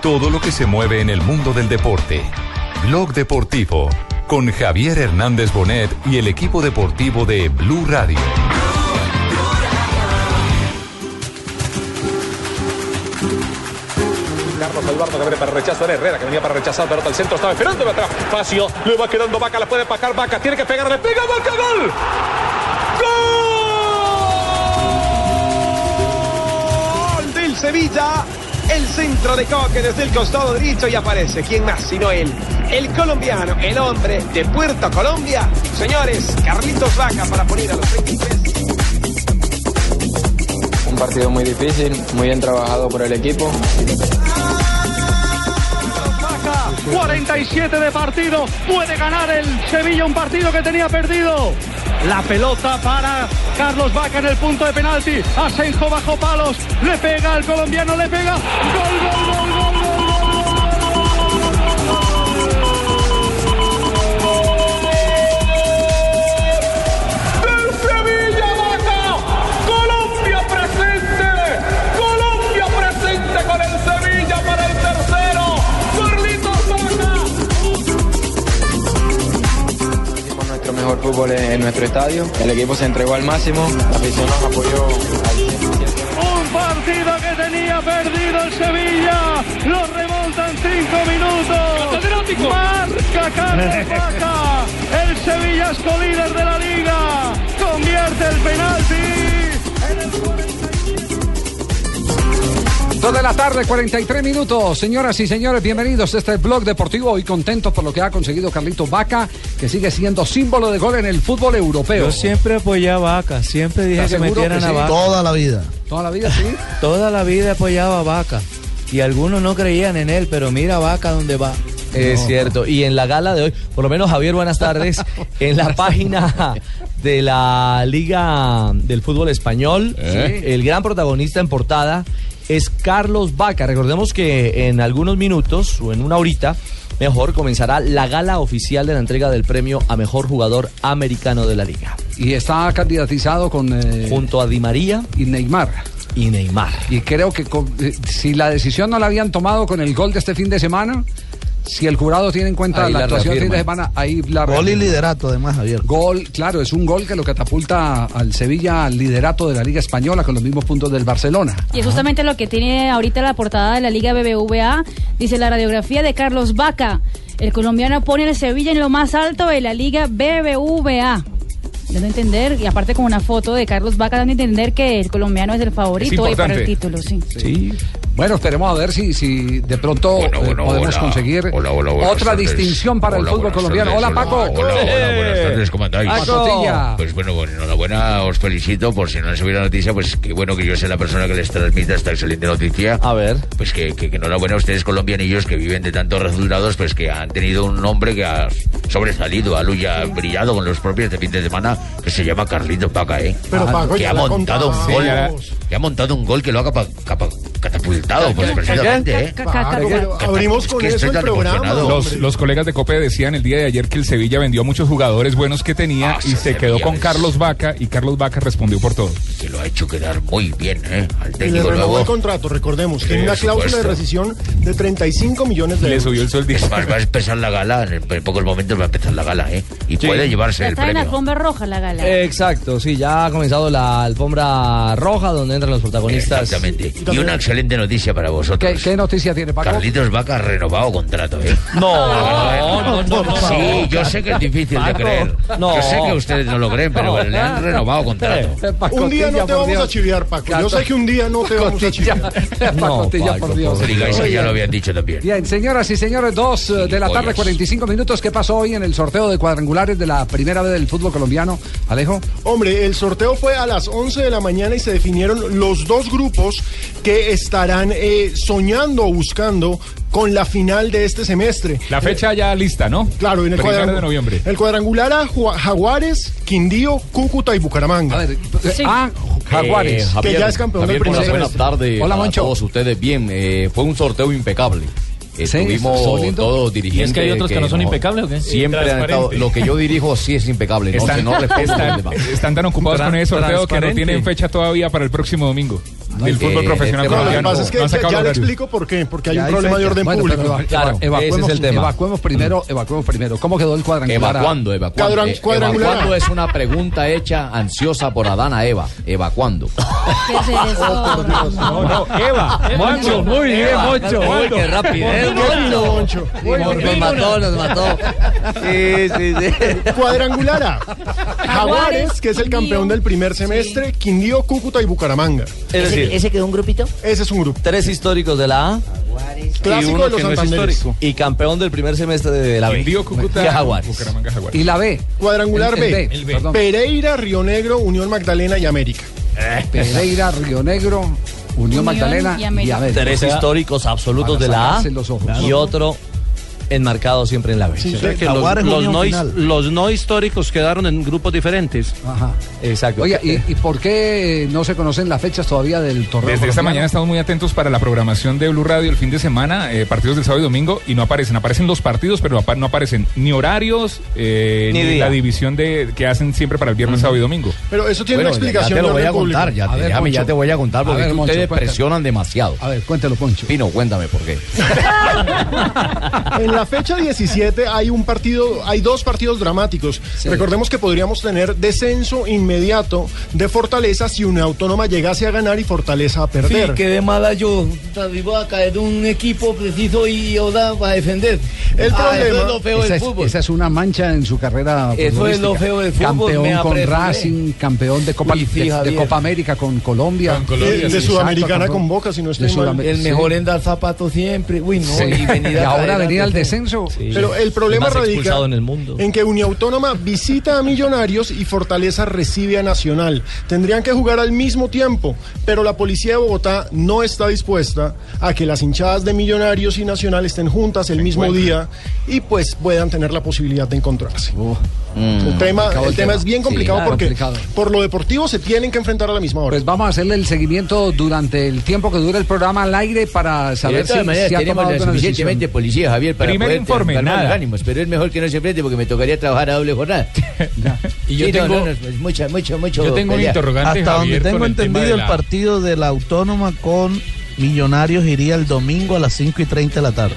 todo lo que se mueve en el mundo del deporte. Blog Deportivo con Javier Hernández Bonet y el equipo deportivo de Blue Radio. Carlos Eduardo que viene para rechazo era Herrera que venía para rechazar pelota al centro estaba esperando atrás Facio le va quedando Vaca la puede pagar Vaca tiene que pegarle pega Vaca gol Gol del Sevilla. El centro de Coque desde el costado derecho y aparece. ¿Quién más sino él? El colombiano, el hombre de Puerto Colombia. Señores, Carlitos Vaca para poner a los 23. Un partido muy difícil, muy bien trabajado por el equipo. 47 de partido. Puede ganar el Sevilla un partido que tenía perdido. La pelota para Carlos Vaca en el punto de penalti. Asenjo bajo palos. Le pega al colombiano, le pega. Gol, gol, gol. Mejor fútbol en, en nuestro estadio. El equipo se entregó al máximo. La afición nos apoyó al 100%. Un partido que tenía perdido el Sevilla. Lo remontan cinco minutos. Marca Carlos Vaca. El Sevilla es colíder de la liga. Convierte el penalti. Dos de la tarde, 43 minutos. Señoras y señores, bienvenidos a este blog deportivo. Hoy contentos por lo que ha conseguido Carlitos Vaca, que sigue siendo símbolo de gol en el fútbol europeo. Yo siempre apoyé a Vaca, siempre dije ¿Estás que metieran que a sí? Vaca. Toda la vida. Toda la vida, sí. Toda la vida apoyaba a Vaca. Y algunos no creían en él, pero mira Vaca dónde va. Es cierto. Y en la gala de hoy, por lo menos Javier, buenas tardes. en la página de la Liga del Fútbol Español, el gran protagonista en portada es Carlos Vaca. Recordemos que en algunos minutos o en una horita, mejor, comenzará la gala oficial de la entrega del premio a mejor jugador americano de la liga. Y está candidatizado con eh, Junto a Di María y Neymar. y Neymar. Y creo que con- eh, si la decisión no la habían tomado con el gol de este fin de semana, si el jurado tiene en cuenta Ahí la la actuación del fin de semana, ahí la Gol y liderato, además, Javier. Gol, claro, es un gol que lo catapulta al Sevilla al liderato de la Liga Española con los mismos puntos del Barcelona. Y es justamente lo que tiene ahorita la portada de la Liga BBVA. Dice la radiografía de Carlos Vaca. El colombiano pone al Sevilla en lo más alto de la Liga BBVA. Dando a entender, y aparte con una foto de Carlos Vaca, dando a entender que el colombiano es el favorito hoy para el título, sí. Sí. Bueno, esperemos a ver si, si de pronto eh, podemos hola. conseguir Hola, hola, buenas otra tardes. distinción para el fútbol colombiano. tardes. Hola, Paco. Hola, hola, buenas tardes, ¿cómo andáis? Pacotilla. Pues bueno, bueno, enhorabuena, os felicito por si no les hubiera noticia, pues qué bueno que yo sea la persona que les transmita esta excelente noticia. A ver. Pues que, que, que enhorabuena a ustedes colombianillos que viven de tantos resultados, pues que han tenido un nombre que ha sobresalido, ha luya, brillado con los propios de fin de semana, que se llama Carlitos Paca, ¿eh? Pero, Paco, que ya ha montado un gol, que ha montado un gol que lo ha capa- capa- catapultado, pues precisamente, ¿eh? Abrimos con eso el programa. Los, los colegas de COPE decían el día de ayer que el Sevilla vendió muchos jugadores buenos que tenía Ah, y se quedó con Carlos Vaca y Carlos Vaca respondió por todo. que lo ha hecho quedar muy bien, ¿eh? Al Y le técnico renovó el contrato, recordemos. Tiene una cláusula de rescisión de 35 millones de Le euros. subió el más, va a empezar la gala, en, pocos momentos va a empezar la gala, ¿eh? Y puede llevarse el está en premio. alfombra roja la gala. Exacto, sí, ya ha comenzado la alfombra roja donde entran los protagonistas. Exactamente. Y una excelente noticia para vosotros. ¿Qué, qué noticia tiene Paco? Carlitos Vaca ha renovado contrato, ¿eh? No, no, no, no. Sí, yo sé que es difícil de creer. no. Yo sé que ustedes no lo creen, pero le han renovado contrato. Un día no te vamos a chiviar, Paco. Yo sé que un día no te vamos a chiviar. Pacotilla, por Dios. Eso ya lo habían dicho también. Bien, señoras y señores, dos eh, de la tarde, 45 minutos. ¿Qué pasó hoy en el sorteo de cuadrangulares de la primera vez del fútbol colombiano? Alejo. Hombre, el sorteo fue a las 11 de la mañana y se definieron los dos grupos que estarán eh, soñando o buscando con la final de este semestre. La fecha ya lista, ¿no? Claro, en el, Primero cuadrangu- de noviembre. el cuadrangular a Jaguares, Quindío, Cúcuta y Bucaramanga. A ver, Ah, Jaguares. que Javier, ya es campeón del primer buenas, tardes Hola, a todos ustedes. Bien, eh, fue un sorteo impecable. Estuvimos todos dirigentes. ¿Y es que hay otros que no son impecables o qué? Siempre han estado, lo que yo dirijo sí es impecable. No, se no están, están tan ocupados con ese sorteo que no tienen fecha todavía para el próximo domingo. Del fútbol eh, profesional este No, lo que pasa es que ya, ya le explico por qué. Porque hay Ya un hay problema de orden Bueno, público. eva- Claro, ese evacuemos, es el tema. evacuemos primero, evacuemos primero. ¿Cómo quedó el cuadrangular? Evacuando, evacuando. Cuadran- Eh, cuadrangular. evacuando es una pregunta hecha ansiosa por Adán a Eva. Evacuando. ¿Qué es eso? No, no, Eva. Moncho, muy bien, Moncho. Uy, qué rapidez, Moncho. Nos mató, nos mató. Sí, sí, sí. Cuadrangular A. Jaguares, que es el campeón del primer semestre, Quindío, Cúcuta y Bucaramanga. Es decir, ¿Ese quedó un grupito? Ese es un grupo. tres históricos de la A Clásico de los Santanderes. y campeón del primer semestre de la B. Cúcuta, Que Jaguares. Bucaramanga, Jaguares. Y la B. Cuadrangular El- el B. B, el B, perdón. Pereira, Río Negro, Unión Magdalena y América. Pereira, Río Negro, Unión, Unión Magdalena y y América. América. Tres O sea, históricos absolutos de la A sacarse los ojos. y otro enmarcado siempre en la B. Sí, sí. que los, los no, his- los no históricos quedaron en grupos diferentes. Ajá. Exacto. Oiga, ¿y, y por qué no se conocen las fechas todavía del torneo? Desde esta mañana estamos muy atentos para la programación de Blue Radio el fin de semana, eh, partidos del sábado y domingo, y no aparecen. Aparecen los partidos, pero no aparecen ni horarios, eh, Ni la división de que hacen siempre para el viernes, sábado y domingo. Pero eso tiene Bueno, una explicación ya te lo voy a contar, ya, A ver, Moncho. ya te voy a contar A porque ver, es que Moncho, ustedes cuéntame. presionan demasiado. A ver, cuéntelo, Poncho. Pino, cuéntame por qué. La fecha 17 hay un partido, hay dos partidos dramáticos. Recordemos que podríamos tener descenso inmediato de Fortaleza si una autónoma llegase a ganar y Fortaleza a perder. Sí, quedé mala yo. David voy a caer un equipo preciso y ahora va a defender. El Ah, eso problema- es lo feo Esa del es, fútbol. esa es una mancha en su carrera. Eso es lo feo del fútbol, Campeón con apresuré. Racing, campeón de Copa Uy, sí, de-. Copa América con Colombia. Con Colombia, de, de sí. Sudamericana Exacto, con Boca, si no estoy mal. El sí. mejor en dar zapatos siempre. Uy, no. Sí. Y, venir Y a ahora venir al antes. Descenso. Pero el problema radica en el mundo. en que Uniautónoma visita a Millonarios y Fortaleza recibe a Nacional. Tendrían que jugar al mismo tiempo, pero la policía de Bogotá no está dispuesta a que las hinchadas de Millonarios y Nacional estén juntas el mismo día y pues puedan tener la posibilidad de encontrarse. El tema, el el tema tema. es bien Sí, complicado claro, porque complicado. por lo deportivo se tienen que enfrentar a la misma hora. Pues vamos a hacerle el seguimiento durante el tiempo que dura el programa al aire para saber si, todas maneras, si ha tenemos tomado suficientemente policía, Javier, para Primer poder informe, calmar nada. los ánimos, pero es mejor que no se enfrente porque me tocaría trabajar a doble jornada. Y yo Sí, tengo- no, no, mucha, mucho, mucho Yo tengo un interrogante, Hasta donde Javier, tengo el tema entendido, el la- partido de la Autónoma con Millonarios iría el domingo a las 5 y 30 de la tarde.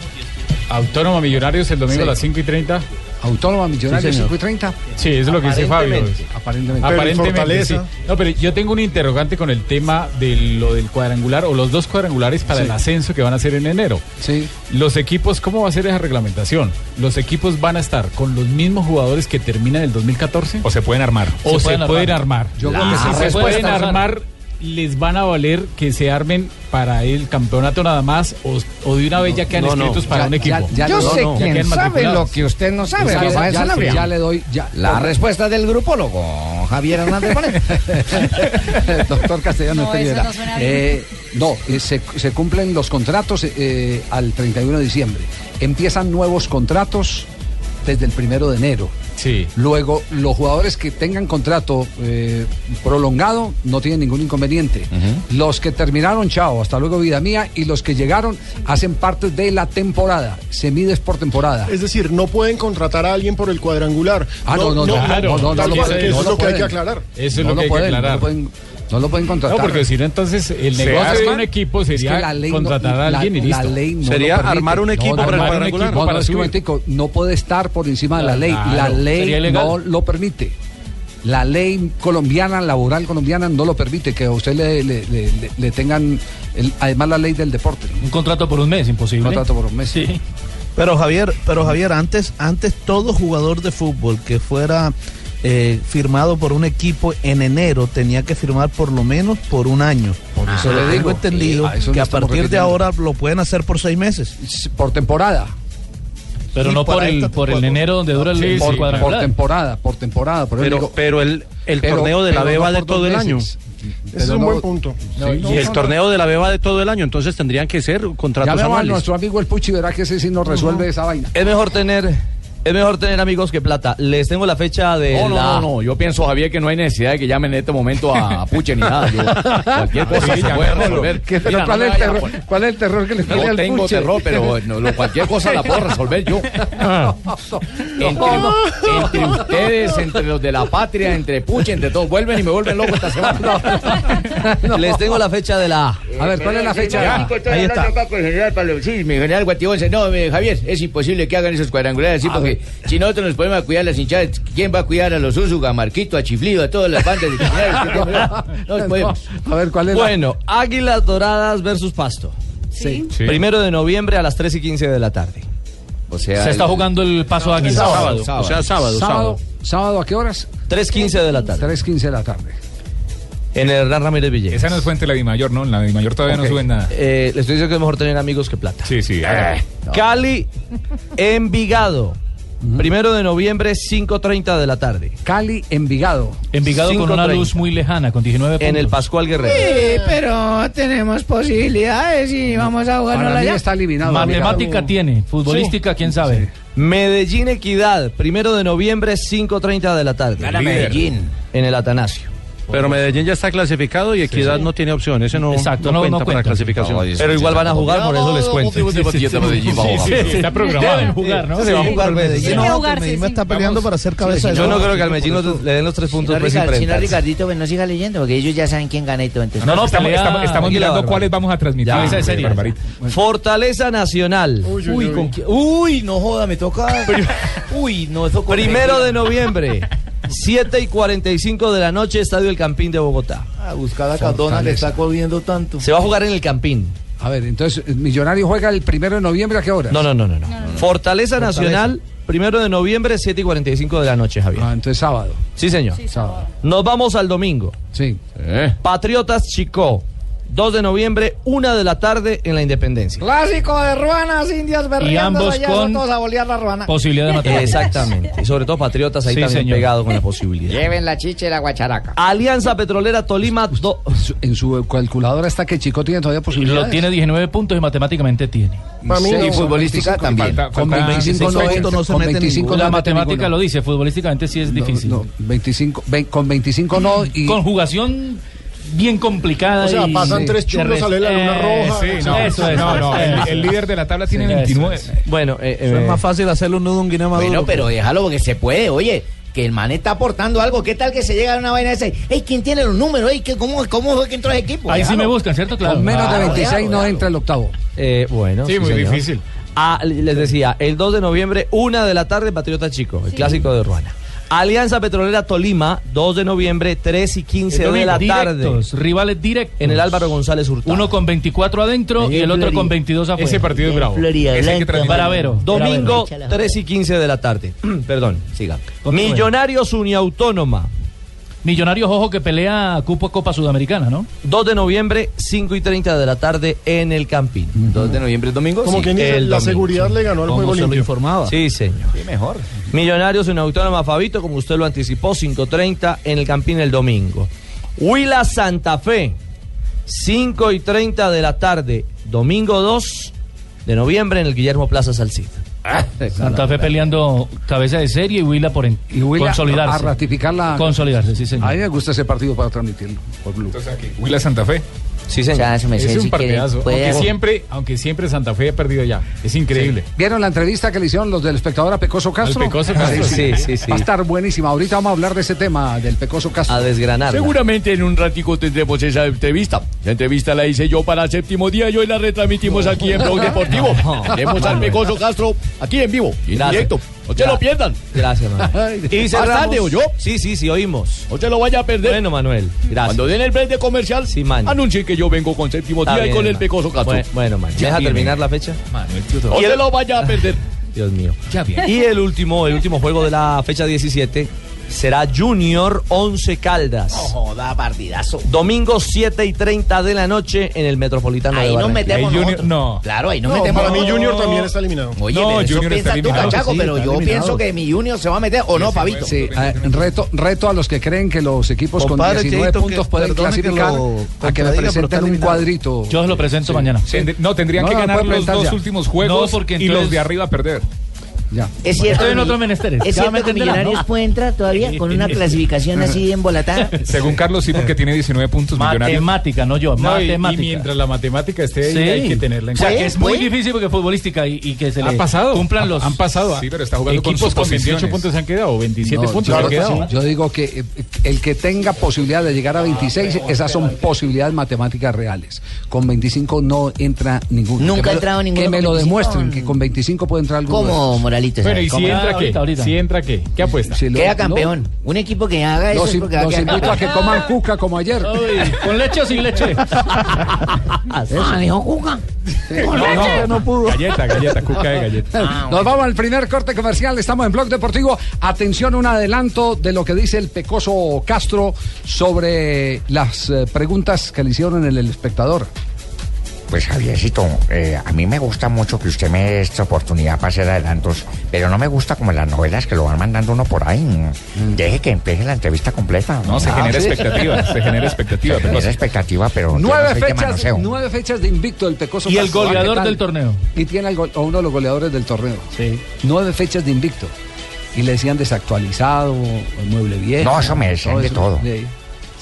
Autónoma Millonarios el domingo Sí. a las 5 y 30. Autónoma Millonarios Sí, señor. 5 y 30. Sí, eso es lo que dice Fabio. Aparentemente. Aparentemente. Sí. No, pero yo tengo un interrogante con el tema de lo del cuadrangular o los dos cuadrangulares para Sí. el ascenso que van a hacer en enero. Sí. Los equipos, ¿cómo va a ser esa reglamentación? ¿Los equipos van a estar con los mismos jugadores que terminan el 2014? O se pueden armar. ¿O se, pueden pueden armar. armar? Yo creo que si se pueden armar, ¿les van a valer que se armen para el campeonato nada más o, o de una vez ya quedan no, no. inscritos para Ya- un equipo? ya- ya Yo sé no, no. Ya quién sabe lo que usted no sabe, Ya, le doy. Ya, La respuesta del grupólogo, Javier Hernández Bonet. Doctor Castellano. Eh, no, eh, se, se cumplen los contratos eh, al 31 de diciembre. Empiezan nuevos contratos desde el primero de enero. Sí. Luego, los jugadores que tengan contrato eh, prolongado no tienen ningún inconveniente. Los que terminaron, chao, hasta luego, vida mía. Y los que llegaron hacen parte de la temporada. Se mide por temporada. Es decir, no pueden contratar a alguien por el cuadrangular. Ah, no, no, no, eso es lo que hay que aclarar. Eso es No lo que hay que pueden, aclarar. No lo pueden, contratar. No, porque si no, entonces el Se negocio de arma- un equipo Es que sería la ley no- contratar a la- alguien y la listo. ley no Sería armar un equipo no, para el armar un equipo No, para es que puede estar por encima de la ley. La ley no lo permite. la ley colombiana, laboral colombiana, no lo permite que a usted le, le- le- le- le tengan, el- además la ley del deporte. Un contrato por un mes, imposible. Un contrato por un mes. Sí. Pero Javier, pero Javier, antes, antes todo jugador de fútbol que fuera eh, firmado por un equipo en enero tenía que firmar por lo menos por un año. Por eso le tengo digo. entendido Sí, a eso que a partir de ahora lo pueden hacer por seis meses. Por temporada. Pero Sí, no por el, por el enero donde dura el, el por, temporada, por temporada. por Pero- digo- pero el- el pero- torneo de la pero B no va de todo el año. Ese es un no- buen punto. Sí, Sí, Y el torneo de la B va de todo el año, entonces tendrían que ser contratos Llamemos a anuales. nuestro amigo el Puchi, verá que ese sí nos resuelve esa vaina. Es mejor tener, es mejor tener amigos que plata. Les tengo la fecha de No, no, la... no, no. Yo pienso, Javier, que no hay necesidad de que llamen en este momento a, a Puche ni nada. Yo- cualquier cosa Sí, se puede me resolver. ¿Qué- pero Mira, ¿cuál, no es el terror, poner- ¿Cuál es el terror que le No al tengo Puche? terror, pero no, lo- cualquier cosa la puedo resolver yo. Entre, entre ustedes, entre los de la patria, entre Puche, entre todos, vuelven y me vuelven loco esta semana. Les tengo la fecha de la A. Ver, ¿cuál es la fecha? Ya, Ahí está. Sí, mi general Guatibonce. No, mi Javier, es imposible que hagan esos cuadrangulares así, porque si nosotros nos ponemos a cuidar las hinchadas, ¿quién va a cuidar a los Úsuga, a Marquito, a Chiflido, a todas las bandas de? No nos podemos. A ver, ¿cuál es la- Bueno, Águilas Doradas versus Pasto. Sí. Sí. Primero de noviembre a las 3 y 15 de la tarde. O sea, Se está el- jugando el paso a Águila. sábado, Sábado. O sea, sábado, sábado. sábado, sábado, ¿a qué horas? 3.15 de la tarde. 3.15 de la tarde. En el Hernán Ramírez Villegas. Esa no es fuente de la Dimayor, ¿no? En la Dimayor todavía no suben nada. Eh, les estoy diciendo que es mejor tener amigos que plata. Sí, sí. hágale. Cali, Envigado. Primero de noviembre, 5.30 de la tarde. Cali, Envigado. Envigado con una 5:30. luz muy lejana, con 19 puntos. En el Pascual Guerrero. Sí, pero tenemos posibilidades y vamos a jugarnos Para mí allá. está eliminado. Matemática Envigado. tiene, futbolística, quién sabe. Medellín Equidad, primero de noviembre, 5.30 de la tarde. Gana. Medellín. En el Atanasio. Pero Medellín ya está clasificado y Equidad no tiene opción. Ese no, Exacto, no no- cuenta no para cuenta. clasificación. Pero igual van a jugar, por eso les cuento. Está programado. Deben jugar, ¿no? Se va a jugar Medellín. No, Medellín sí. está peleando para ser cabeza de Yo no creo que al Medellín no le den los tres puntos pues, si no, enfrentarse. Ricardito, pues no siga leyendo, porque ellos ya saben quién gana y todo. Entonces, No, no, estamos, mirando cuáles vamos a transmitir. Fortaleza Nacional. Uy, uy, Uy, uy. ¿con quién? Uy, no joda, me toca. Uy, no, eso con Primero de noviembre, 7 y 45 de la noche, Estadio El Campín de Bogotá. A buscar a Cardona que está corriendo tanto. Se va a jugar en el Campín. A ver, entonces, Millonario juega el primero de noviembre, ¿a qué hora? No, no, no, no. no. Fortaleza Nacional, primero de noviembre, 7 y 45 de la noche, Javier. Ah, entonces sábado. Sí, señor. Sí, sábado. Nos vamos al domingo. Sí. Patriotas Chico, 2 de noviembre, 1 de la tarde en la Independencia. Clásico de Ruanas, Indias berreando ambos allá, con- todos a bolear la Ruana. Posibilidad de matemáticas. Exactamente. Y sobre todo Patriotas ahí Sí, también señor. pegado con la posibilidad. Lleven la chicha y la guacharaca. Alianza Petrolera Tolima, do- En su calculadora está que Chico tiene todavía posibilidades. Lo tiene 19 puntos y matemáticamente tiene. Mí. Y futbolística también. Falta- Con falta- 25 no, 16 entra, no se con mete 25 ninguno. no La matemática ninguno. lo dice, futbolísticamente sí es No, difícil. no, 25, ve- con 25 no y Conjugación bien complicada. O sea, y- pasan tres de churros, sale la luna Eh, roja. sí, no, Sí, eso es. No, no, el, el líder de la tabla tiene Sí, 29. eso Bueno, eh, Eso eh, es más fácil hacerle un nudo a un guineo maduro. Bueno, pero déjalo porque se puede, oye. Que el man está aportando algo. ¿Qué tal que se llega a una vaina esa? Ey, ¿quién tiene los números? Ey, ¿qué- ¿cómo, ¿Cómo fue que entró ese equipo? Ahí sí me buscan, ¿cierto? Claro. con menos de Claro, 26 déjalo, no entra el octavo. eh, bueno. Sí, muy señor. difícil. Ah, les decía, el 2 de noviembre, 1 de la tarde, Patriota Chico, el clásico de Ruana. Alianza Petrolera Tolima, 2 de noviembre, 3 y 15 de la tarde. Directos, rivales directos. En el Álvaro González Hurtado. Uno con 24 adentro y el otro con 22 afuera. Ese partido es bravo. Florida Ese que. Baravero. Domingo, Baravero. 3 y 15 de la tarde. Perdón, siga. Millonarios Uniautónoma, Millonarios, ojo, que pelea cupo Copa Sudamericana, ¿no? 2 de noviembre, 5 y 30 de la tarde en el Campín. 2 de noviembre es domingo. Como sí. quien dice, el la domingo, seguridad le ganó al Como juego se lo limpio. informaba. Sí, señor. Sí, mejor. Millonarios en Autónoma Fabito, como usted lo anticipó, 5.30 en el Campín el domingo. Huila Santa Fe, 5 y 30 de la tarde, domingo 2 de noviembre en el Guillermo Plaza Santa Fe peleando cabeza de serie y Huila por en- Y Huila consolidarse. a ratificar la... Consolidarse, sí, señor. A mí me gusta ese partido para transmitirlo por Blue. Entonces aquí, Huila Santa Fe. Sí, O sea, se me es un si partidazo. Aunque Siempre, aunque siempre Santa Fe ha perdido ya. Es increíble. ¿Vieron la entrevista que le hicieron los del espectador a Pecoso Castro? Al Pecoso Castro. Sí, sí, sí. Va a estar buenísima. Ahorita vamos a hablar de ese tema del Pecoso Castro. A desgranar. Seguramente en un ratico tendremos esa entrevista. La entrevista la hice yo para séptimo día y hoy la retransmitimos aquí en Blog Deportivo. Tenemos al Pecoso Castro aquí en vivo, y en directo. No se lo pierdan. Gracias, Manuel. Y cerramos. Bastante, ¿oyó? Sí, sí, sí, oímos. No se lo vaya a perder. Bueno, Manuel, gracias. Cuando den el break de comercial, Sí, Manuel. anuncien que yo vengo con séptimo Está día y bien, con el Manuel. pecoso Castro. Bueno, bueno, Manuel. ¿Deja viene. terminar la fecha? No se lo vaya a perder. Dios mío. Ya viene. Y el último, el último juego de la fecha 17 será Junior 11 Caldas. Joda, partidazo. Domingo 7 y 30 de la noche en el Metropolitano Ahí de nos metemos Ahí Junior- no. Claro, ahí nos No, metemos para mí. Junior también está eliminado. Oye, No, pero eso Junior está piensas tú. Cachaco, Sí, pero yo eliminado. pienso que mi Junior se va a meter, ¿o no, Pavito? Sí, eh, reto, reto a los que creen que los equipos Compadre, con 19 Cheito, puntos que- pueden que clasificar lo a que me presenten un cuadrito. Yo se lo presento mañana. No, tendrían No, que ganar los dos últimos juegos y los de arriba perder. Ya. Es cierto, Estoy en otros menesteres. Es Ya cierto que Millonarios ¿no? puede entrar todavía con una clasificación así embolatada. Según Carlos, sí, porque tiene 19 puntos millonarios. Matemática, no yo, No, y- matemática. Y, mientras la matemática esté ahí, Sí. hay que tenerla en O sea, cuenta. que es muy difícil porque futbolística y, y que se Ha le pasado. cumplan Ha- los han pasado, Sí, pero está jugando con equipos sus con 28 posiciones. puntos se han quedado o 27 No, puntos yo, se han quedado. yo digo que eh, el que tenga posibilidad de llegar a 26, esas son posibilidades matemáticas reales. Con 25 no entra ninguno. Nunca Que me ha lo- entrado ninguno Que me con lo 25. demuestren, que con 25 puede entrar alguno. ¿Cómo, esos. Bueno, ¿y si entra qué? Ahorita, ahorita. ¿Si entra qué? ¿Qué apuesta? Si lo- Queda no, campeón. Un equipo que haga eso Los, es porque invito a que coman cuca como ayer. ¿Con leche o sin leche? Ah, dijo Cuca. no, no, no pudo. Galleta, galleta, cuca de galleta. Nos vamos al primer corte comercial. Estamos en Blog Deportivo. Atención, un adelanto de lo que dice el pecoso Castro sobre las eh, preguntas que le hicieron en el espectador. Pues Javiercito, eh, a mí me gusta mucho que usted me dé esta oportunidad para hacer adelantos, pero no me gusta como las novelas que lo van mandando uno por ahí. Deje que empiece la entrevista completa. No, se Ah, genera sí. expectativa, se genera expectativa. Se genera expectativa, pero no Nueve de fechas, manoseo. nueve fechas de invicto del pecoso Y el Castro. ¿Ah, goleador del torneo. Y tiene al go- a uno de los goleadores del torneo. Sí. Nueve fechas de invicto. Y le decían desactualizado, mueble viejo. No, eso me decían de eso. todo. De-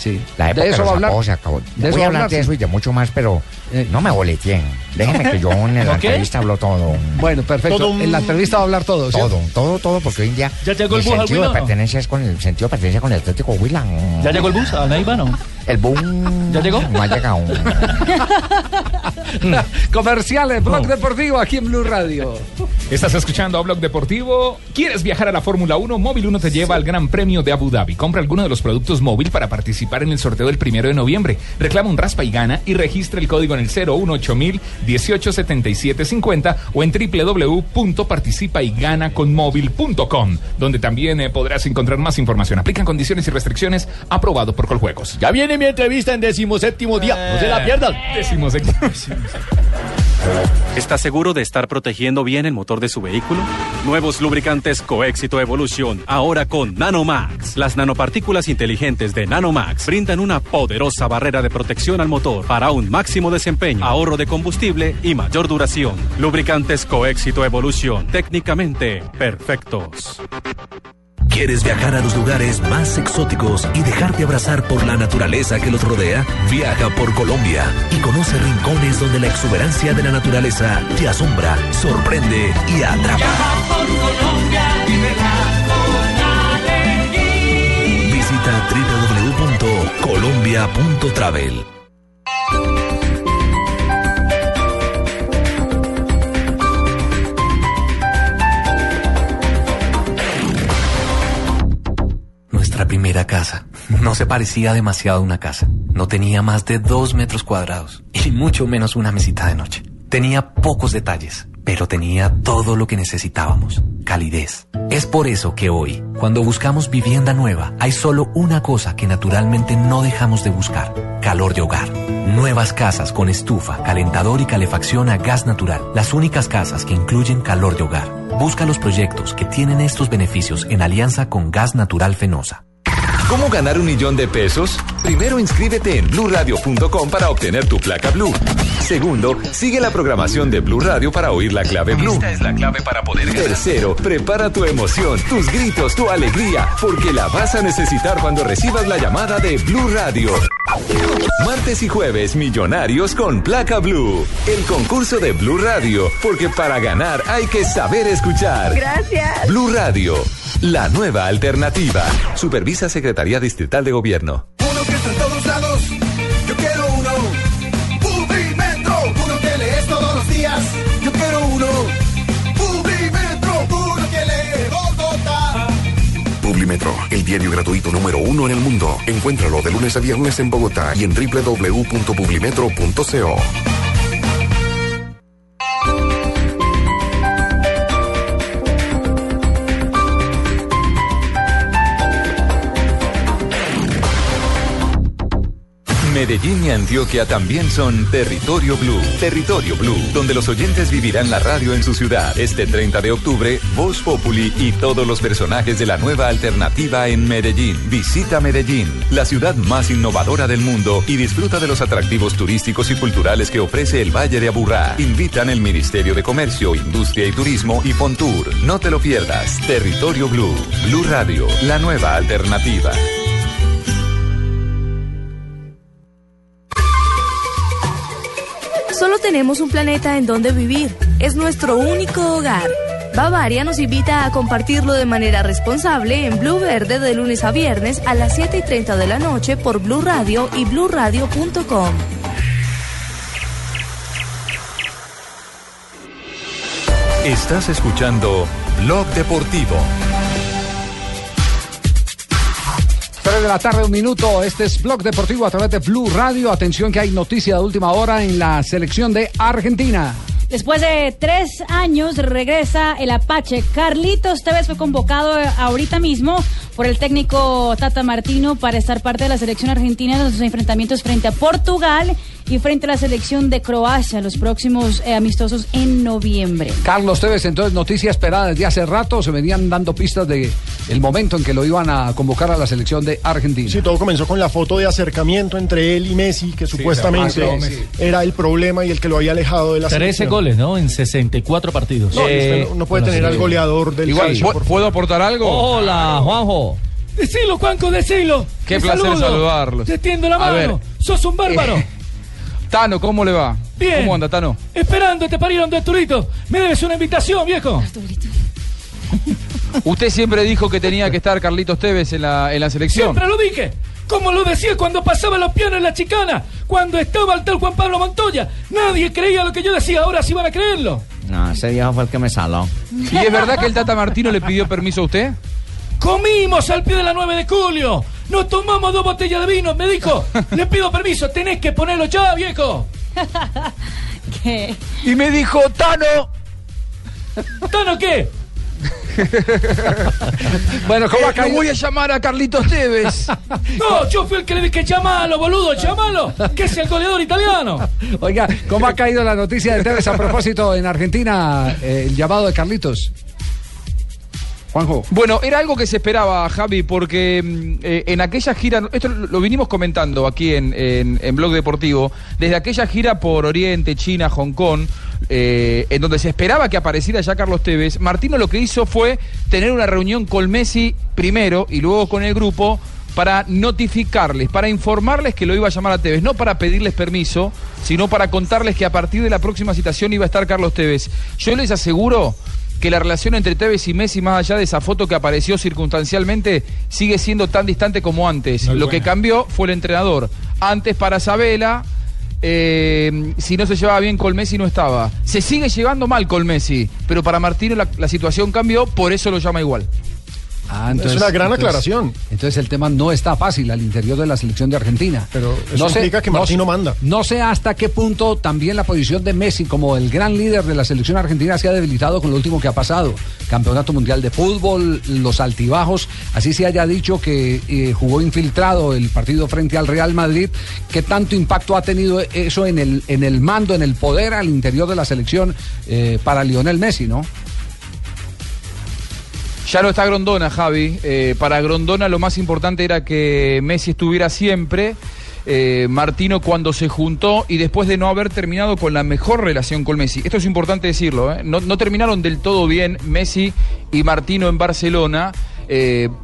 sí. La época de de eso los va a hablar. se acabó. De eso Voy a hablar hablar, de eso y de mucho más, pero Eh. no me boleteen. Déjeme que yo en la entrevista hablo todo. Bueno, perfecto. Todo un- En la entrevista va a hablar todo. ¿sí? Todo, todo, todo, porque hoy en día ¿Ya llegó el bus al sentido de pertenencia es con el sentido de pertenencia con el Atlético Huila. ¿Ya llegó el bus? ¿A Neiva no? El boom. ¿Ya llegó? No ha llegado. Comerciales, Blog Deportivo aquí en Blue Radio. Estás escuchando a Blog Deportivo. ¿Quieres viajar a la Fórmula 1? Móvil 1 te lleva al Gran Premio de Abu Dhabi. Compra alguno de los productos móvil para participar en el sorteo del primero de noviembre. Reclama un raspa y gana y registra el código en el 018000 187750 o en www.participayganaconmóvil.com, donde también eh, podrás encontrar más información. Aplican condiciones y restricciones. Aprobado por Coljuegos. Ya viene mi entrevista en decimoséptimo día. No se la pierdan. Decimos ¿Está seguro de estar protegiendo bien el motor de su vehículo? Nuevos lubricantes Coéxito Evolution, ahora con Nanomax. Las nanopartículas inteligentes de Nanomax brindan una poderosa barrera de protección al motor para un máximo desempeño, ahorro de combustible y mayor duración. Lubricantes Coéxito Evolution, técnicamente perfectos. ¿Quieres viajar a los lugares más exóticos y dejarte abrazar por la naturaleza que los rodea? Viaja por Colombia y conoce rincones donde la exuberancia de la naturaleza te asombra, sorprende y atrapa. Visita www.colombia.travel. primera casa. No se parecía demasiado a una casa. No tenía más de dos metros cuadrados y mucho menos una mesita de noche. Tenía pocos detalles, pero tenía todo lo que necesitábamos. Calidez. Es por eso que hoy, cuando buscamos vivienda nueva, hay solo una cosa que naturalmente no dejamos de buscar. Calor de hogar. Nuevas casas con estufa, calentador y calefacción a gas natural. Las únicas casas que incluyen calor de hogar. Busca los proyectos que tienen estos beneficios en alianza con Gas Natural Fenosa. ¿Cómo ganar un millón de pesos? Primero inscríbete en bluradio.com para obtener tu placa Blue. Segundo, sigue la programación de Blue Radio para oír la clave Blue. Esta es la clave para poder ganar. Tercero, prepara tu emoción, tus gritos, tu alegría, porque la vas a necesitar cuando recibas la llamada de Blue Radio. Martes y jueves, millonarios con placa Blue. El concurso de Blue Radio, porque para ganar hay que saber escuchar. Gracias. Blue Radio, la nueva alternativa. Supervisa Secretaría Distrital de Gobierno. Uno que diario gratuito número uno en el mundo. Encuéntralo de lunes a viernes en Bogotá y en www.publimetro.co. Medellín y Antioquia también son Territorio Blue. Territorio Blue, donde los oyentes vivirán la radio en su ciudad. Este 30 de octubre, Voz Populi y todos los personajes de la nueva alternativa en Medellín. Visita Medellín, la ciudad más innovadora del mundo y disfruta de los atractivos turísticos y culturales que ofrece el Valle de Aburrá. Invitan el Ministerio de Comercio, Industria y Turismo y Fontour. No te lo pierdas. Territorio Blue. Blue Radio, la nueva alternativa. Solo tenemos un planeta en donde vivir. Es nuestro único hogar. Bavaria nos invita a compartirlo de manera responsable en Blue Verde de lunes a viernes a las 7 y 30 de la noche por Blue Radio y bluradio.com. Estás escuchando Blog Deportivo. 3 de la tarde, un minuto. Este es Blog Deportivo a través de Blue Radio. Atención que hay noticia de última hora en la selección de Argentina. Después de tres años regresa el Apache. Carlitos Tevez fue convocado eh, ahorita mismo por el técnico Tata Martino para estar parte de la selección argentina en los enfrentamientos frente a Portugal y frente a la selección de Croacia, los próximos eh, amistosos en noviembre. Carlos Tevez, entonces noticia esperada desde hace rato, se venían dando pistas de el momento en que lo iban a convocar a la selección de Argentina. Sí, todo comenzó con la foto de acercamiento entre él y Messi, que supuestamente ah, era el problema y el que lo había alejado de la 13 selección. goles, ¿no? En 64 partidos. No, y usted no- no puede tener al goleador del Igual, calcio, ¿puedo aportar algo? Hola, Juanjo. Decilo, Juanco, decilo. Qué Te placer saludo. saludarlos. Te tiendo la A mano. ver. Sos un bárbaro. Eh, Tano, ¿cómo le va? Bien. ¿Cómo anda, Tano? Esperando, te parieron de Arturito. Me debes una invitación, viejo. Usted siempre dijo que tenía que estar Carlitos Tevez en la, en la selección. Siempre lo dije. Como lo decía cuando pasaba los pianos en la chicana, cuando estaba el tal Juan Pablo Montoya. Nadie creía lo que yo decía, ahora sí van a creerlo. No, ese viejo fue el que me saló. ¿Y es verdad que el Tata Martino le pidió permiso a usted? Comimos al pie de la 9 de julio. Nos tomamos dos botellas de vino. Me dijo, le pido permiso, tenés que ponerlo ya, viejo. ¿Qué? Y me dijo, Tano. ¿Tano qué? bueno, ¿cómo acá? voy a llamar a Carlitos Tevez. No, yo fui el que le dije, llamalo, boludo, llamalo, que es el goleador italiano. Oiga, ¿cómo ha caído la noticia de Tevez a propósito en Argentina, eh, el llamado de Carlitos? Juanjo. Bueno, era algo que se esperaba, Javi, porque mm, eh, en aquella gira, esto lo vinimos comentando aquí en, en, en Blog Deportivo, desde aquella gira por Oriente, China, Hong Kong, eh, en donde se esperaba que apareciera ya Carlos Tevez, Martino lo que hizo fue tener una reunión con Messi primero y luego con el grupo para notificarles, para informarles que lo iba a llamar a Tevez, no para pedirles permiso, sino para contarles que a partir de la próxima citación iba a estar Carlos Tevez. Yo les aseguro que la relación entre Tevez y Messi, más allá de esa foto que apareció circunstancialmente, sigue siendo tan distante como antes. Lo que cambió fue el entrenador. Antes para Sabela, eh, si no se llevaba bien con Messi no estaba. Se sigue llevando mal con Messi, pero para Martino la, la situación cambió, por eso lo llama igual. Ah, Es una gran aclaración. Entonces el tema no está fácil al interior de la selección de Argentina. Pero eso implica que Martino no sé- manda. No sé hasta qué punto también la posición de Messi como el gran líder de la selección argentina se ha debilitado con lo último que ha pasado. Campeonato Mundial de Fútbol, los altibajos, así se haya dicho que eh, jugó infiltrado el partido frente al Real Madrid. ¿Qué tanto impacto ha tenido eso en el, en el mando, en el poder al interior de la selección eh, para Lionel Messi, no? Ya no está Grondona, Javi. Eh, para Grondona lo más importante era que Messi estuviera siempre. Eh, Martino cuando se juntó y después de no haber terminado con la mejor relación con Messi. Esto es importante decirlo. ¿eh? No, terminaron del todo bien Messi y Martino en Barcelona.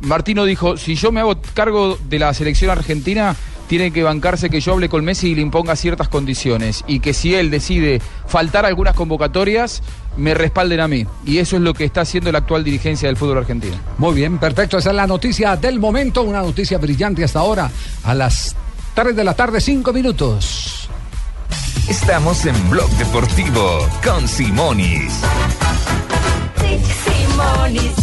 Martino dijo, si yo me hago cargo de la selección argentina, tiene que bancarse que yo hable con Messi y le imponga ciertas condiciones. Y que si él decide faltar algunas convocatorias, me respalden a mí. Y eso es lo que está haciendo la actual dirigencia del fútbol argentino. Muy bien, perfecto. Esa es la noticia del momento, una noticia brillante hasta ahora, a las 3 de la tarde, 5 minutos. Estamos en Blog Deportivo con Simonis. Simonis.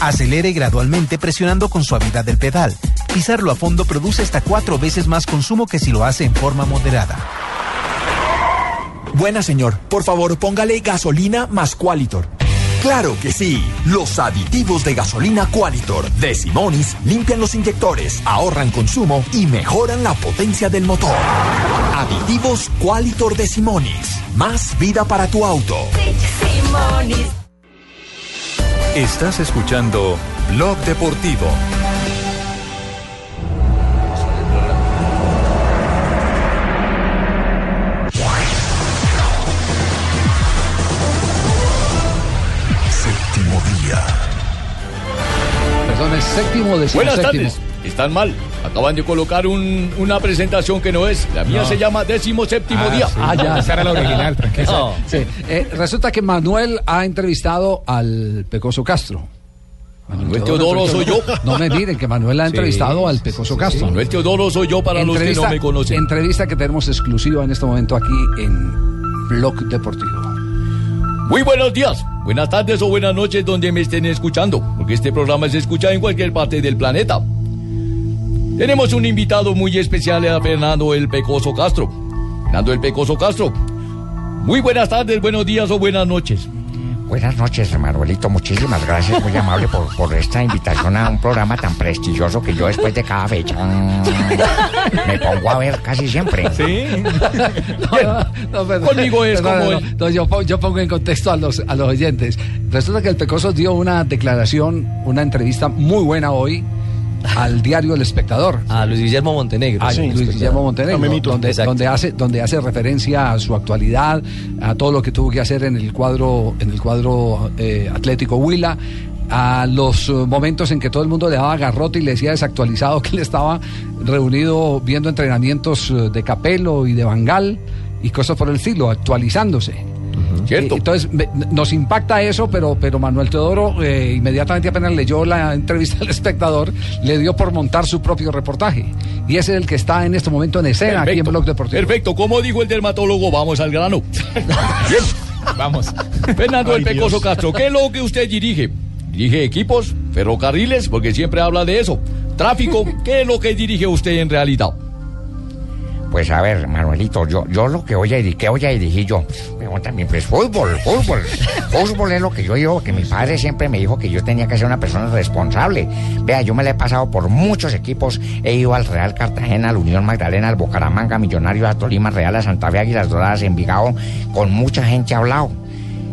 Acelere gradualmente presionando con suavidad el pedal. Pisarlo a fondo produce hasta cuatro veces más consumo que si lo hace en forma moderada. Buena señor, por favor póngale gasolina más Qualitor. Claro que sí, los aditivos de gasolina Qualitor de Simonis limpian los inyectores, ahorran consumo y mejoran la potencia del motor. Aditivos Qualitor de Simonis, más vida para tu auto. Estás escuchando Blog Deportivo. Buenas séptimo. tardes. Están mal. Acaban de colocar un- una presentación que no es. La mía No. se llama décimo séptimo Ah, día. sí. Ah, ya. Esa era la original, tranquilo. No, sí. Eh, resulta que Manuel ha entrevistado al Pecoso Castro. Manuel Teodoro soy yo. No me miren, que Manuel ha Sí, entrevistado al Pecoso Castro. Manuel Teodoro soy yo para los que no me conocen. Entrevista que tenemos exclusiva en este momento aquí en Blog Deportivo. Muy buenos días, buenas tardes o buenas noches donde me estén escuchando, porque este programa se escucha en cualquier parte del planeta. Tenemos un invitado muy especial a Fernando el Pecoso Castro. Fernando el Pecoso Castro. Muy buenas tardes, buenos días o buenas noches. Buenas noches, Manuelito. Muchísimas gracias, muy amable por, por esta invitación a un programa tan prestigioso que yo después de cada fecha mm, me pongo a ver casi siempre. Sí. No, perdón. Conmigo es Perdón, como no, no, yo, pon- yo pongo en contexto a los, a los oyentes. Resulta que el Pecoso dio una declaración, una entrevista muy buena hoy al diario El Espectador. A Luis Guillermo Montenegro. A Sí, Luis espectador. Guillermo Montenegro, donde, donde hace, donde hace referencia a su actualidad, a todo lo que tuvo que hacer en el cuadro, en el cuadro eh, Atlético Huila, a los eh, momentos en que todo el mundo le daba garrote y le decía desactualizado que él estaba reunido viendo entrenamientos eh, de Capelo y de Bangal y cosas por el estilo, actualizándose. Cierto. Entonces me- nos impacta eso, pero, pero Manuel Teodoro eh, inmediatamente apenas leyó la entrevista al espectador, le dio por montar su propio reportaje. Y ese es el que está en este momento en escena aquí en Blog Deportivo. Perfecto, como dijo el dermatólogo, vamos al grano. Bien, vamos. Fernando el Pecoso Dios. Castro, ¿qué es lo que usted dirige? ¿Dirige equipos? ¿Ferrocarriles? Porque siempre habla de eso. ¿Tráfico? ¿Qué es lo que dirige usted en realidad? Pues a ver, Manuelito, yo, yo lo que voy a dirigir, ¿qué voy a dirigir yo? Pregúntame, pues fútbol, fútbol. Fútbol es lo que yo digo, que mi padre siempre me dijo que yo tenía que ser una persona responsable. Vea, yo me la he pasado por muchos equipos. He ido al Real Cartagena, al Unión Magdalena, al Bucaramanga, Millonario, a Tolima, Real, a Santa Fe, Águilas Doradas, Envigado. Con mucha gente he hablado.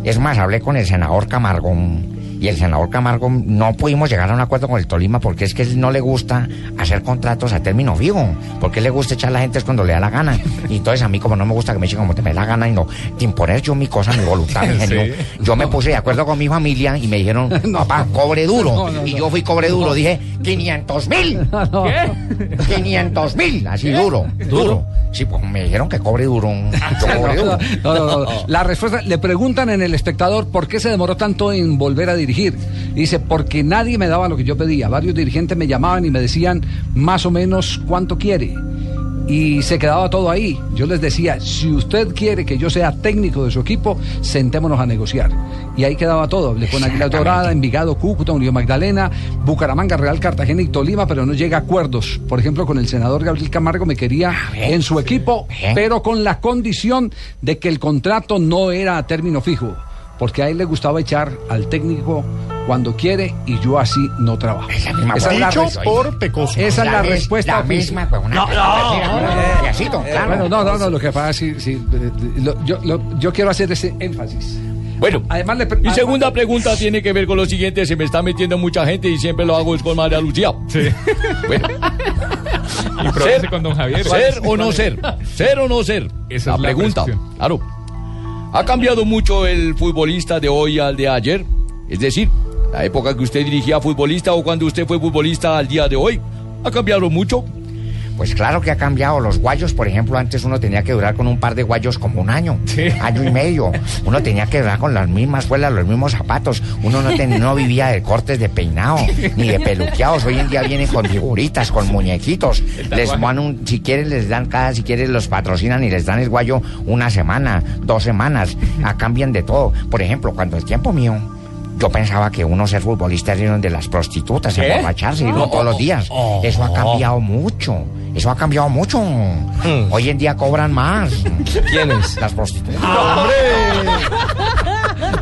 Es más, hablé con el senador Camargo mm, y el senador Camargo no pudimos llegar a un acuerdo con el Tolima porque es que él no le gusta hacer contratos a término fijo, porque le gusta echar a la gente es cuando le da la gana. Y entonces a mí como no me gusta que me echen como te me dé la gana y no, te imponer yo mi cosa, mi voluntad, mi genio. Sí. Yo me puse de acuerdo con mi familia y me dijeron, papá, cobre duro. No, no, y yo fui cobre duro, dije, 500 mil. ¿Qué? 500 mil, así duro, duro. Sí, pues me dijeron que cobre duro. Yo cobre duro. no, no, no. La respuesta, le preguntan en el espectador por qué se demoró tanto en volver a dirigir. Y dice, porque nadie me daba lo que yo pedía. Varios dirigentes me llamaban y me decían más o menos cuánto quiere. Y se quedaba todo ahí. Yo les decía, si usted quiere que yo sea técnico de su equipo, sentémonos a negociar. Y ahí quedaba todo. Hablé con Águila Dorada, Envigado, Cúcuta, Unión Magdalena, Bucaramanga, Real Cartagena y Tolima, pero no llega a acuerdos. Por ejemplo, con el senador Gabriel Camargo me quería en su equipo, pero con la condición de que el contrato no era a término fijo. Porque a él le gustaba echar al técnico cuando quiere y yo así no trabajo. Esa, es la, Dicho res- por Pecoso. esa es la, La mes- respuesta. la misma, pues, una- No, no, y Eh. Bueno, no, no, no, lo que pasa es sí, sí, lo- yo, lo- yo quiero hacer ese énfasis. Bueno, además le mi segunda pregunta tiene que ver con lo siguiente. Se me está metiendo mucha gente y siempre lo hago es con María Lucía. Sí. Bueno. Improvise con don Javier. ¿Ser o no ser? ¿Ser o no ser? Esa la es la pregunta. cuestión. Claro. ¿Ha cambiado mucho el futbolista de hoy al de ayer? Es decir, la época que usted dirigía futbolista o cuando usted fue futbolista al día de hoy. ¿Ha cambiado mucho? Pues claro que ha cambiado. Los guayos, por ejemplo, antes uno tenía que durar con un par de guayos como un año, año y medio. Uno tenía que durar con las mismas suelas, los mismos zapatos. Uno no, ten- no vivía de cortes de peinado, ni de peluqueados. Hoy en día vienen con figuritas, con muñequitos. Les dan un, si quieren les dan cada, si quieren los patrocinan y les dan el guayo una semana, dos semanas. A cambian de todo. Por ejemplo, cuando el tiempo mío, Yo pensaba que uno ser futbolista era de las prostitutas, ¿Qué? emborracharse y no No. todos los días. Oh. Eso ha cambiado mucho. Eso ha cambiado mucho. Hoy en día cobran más. ¿Quiénes? Las prostitutas.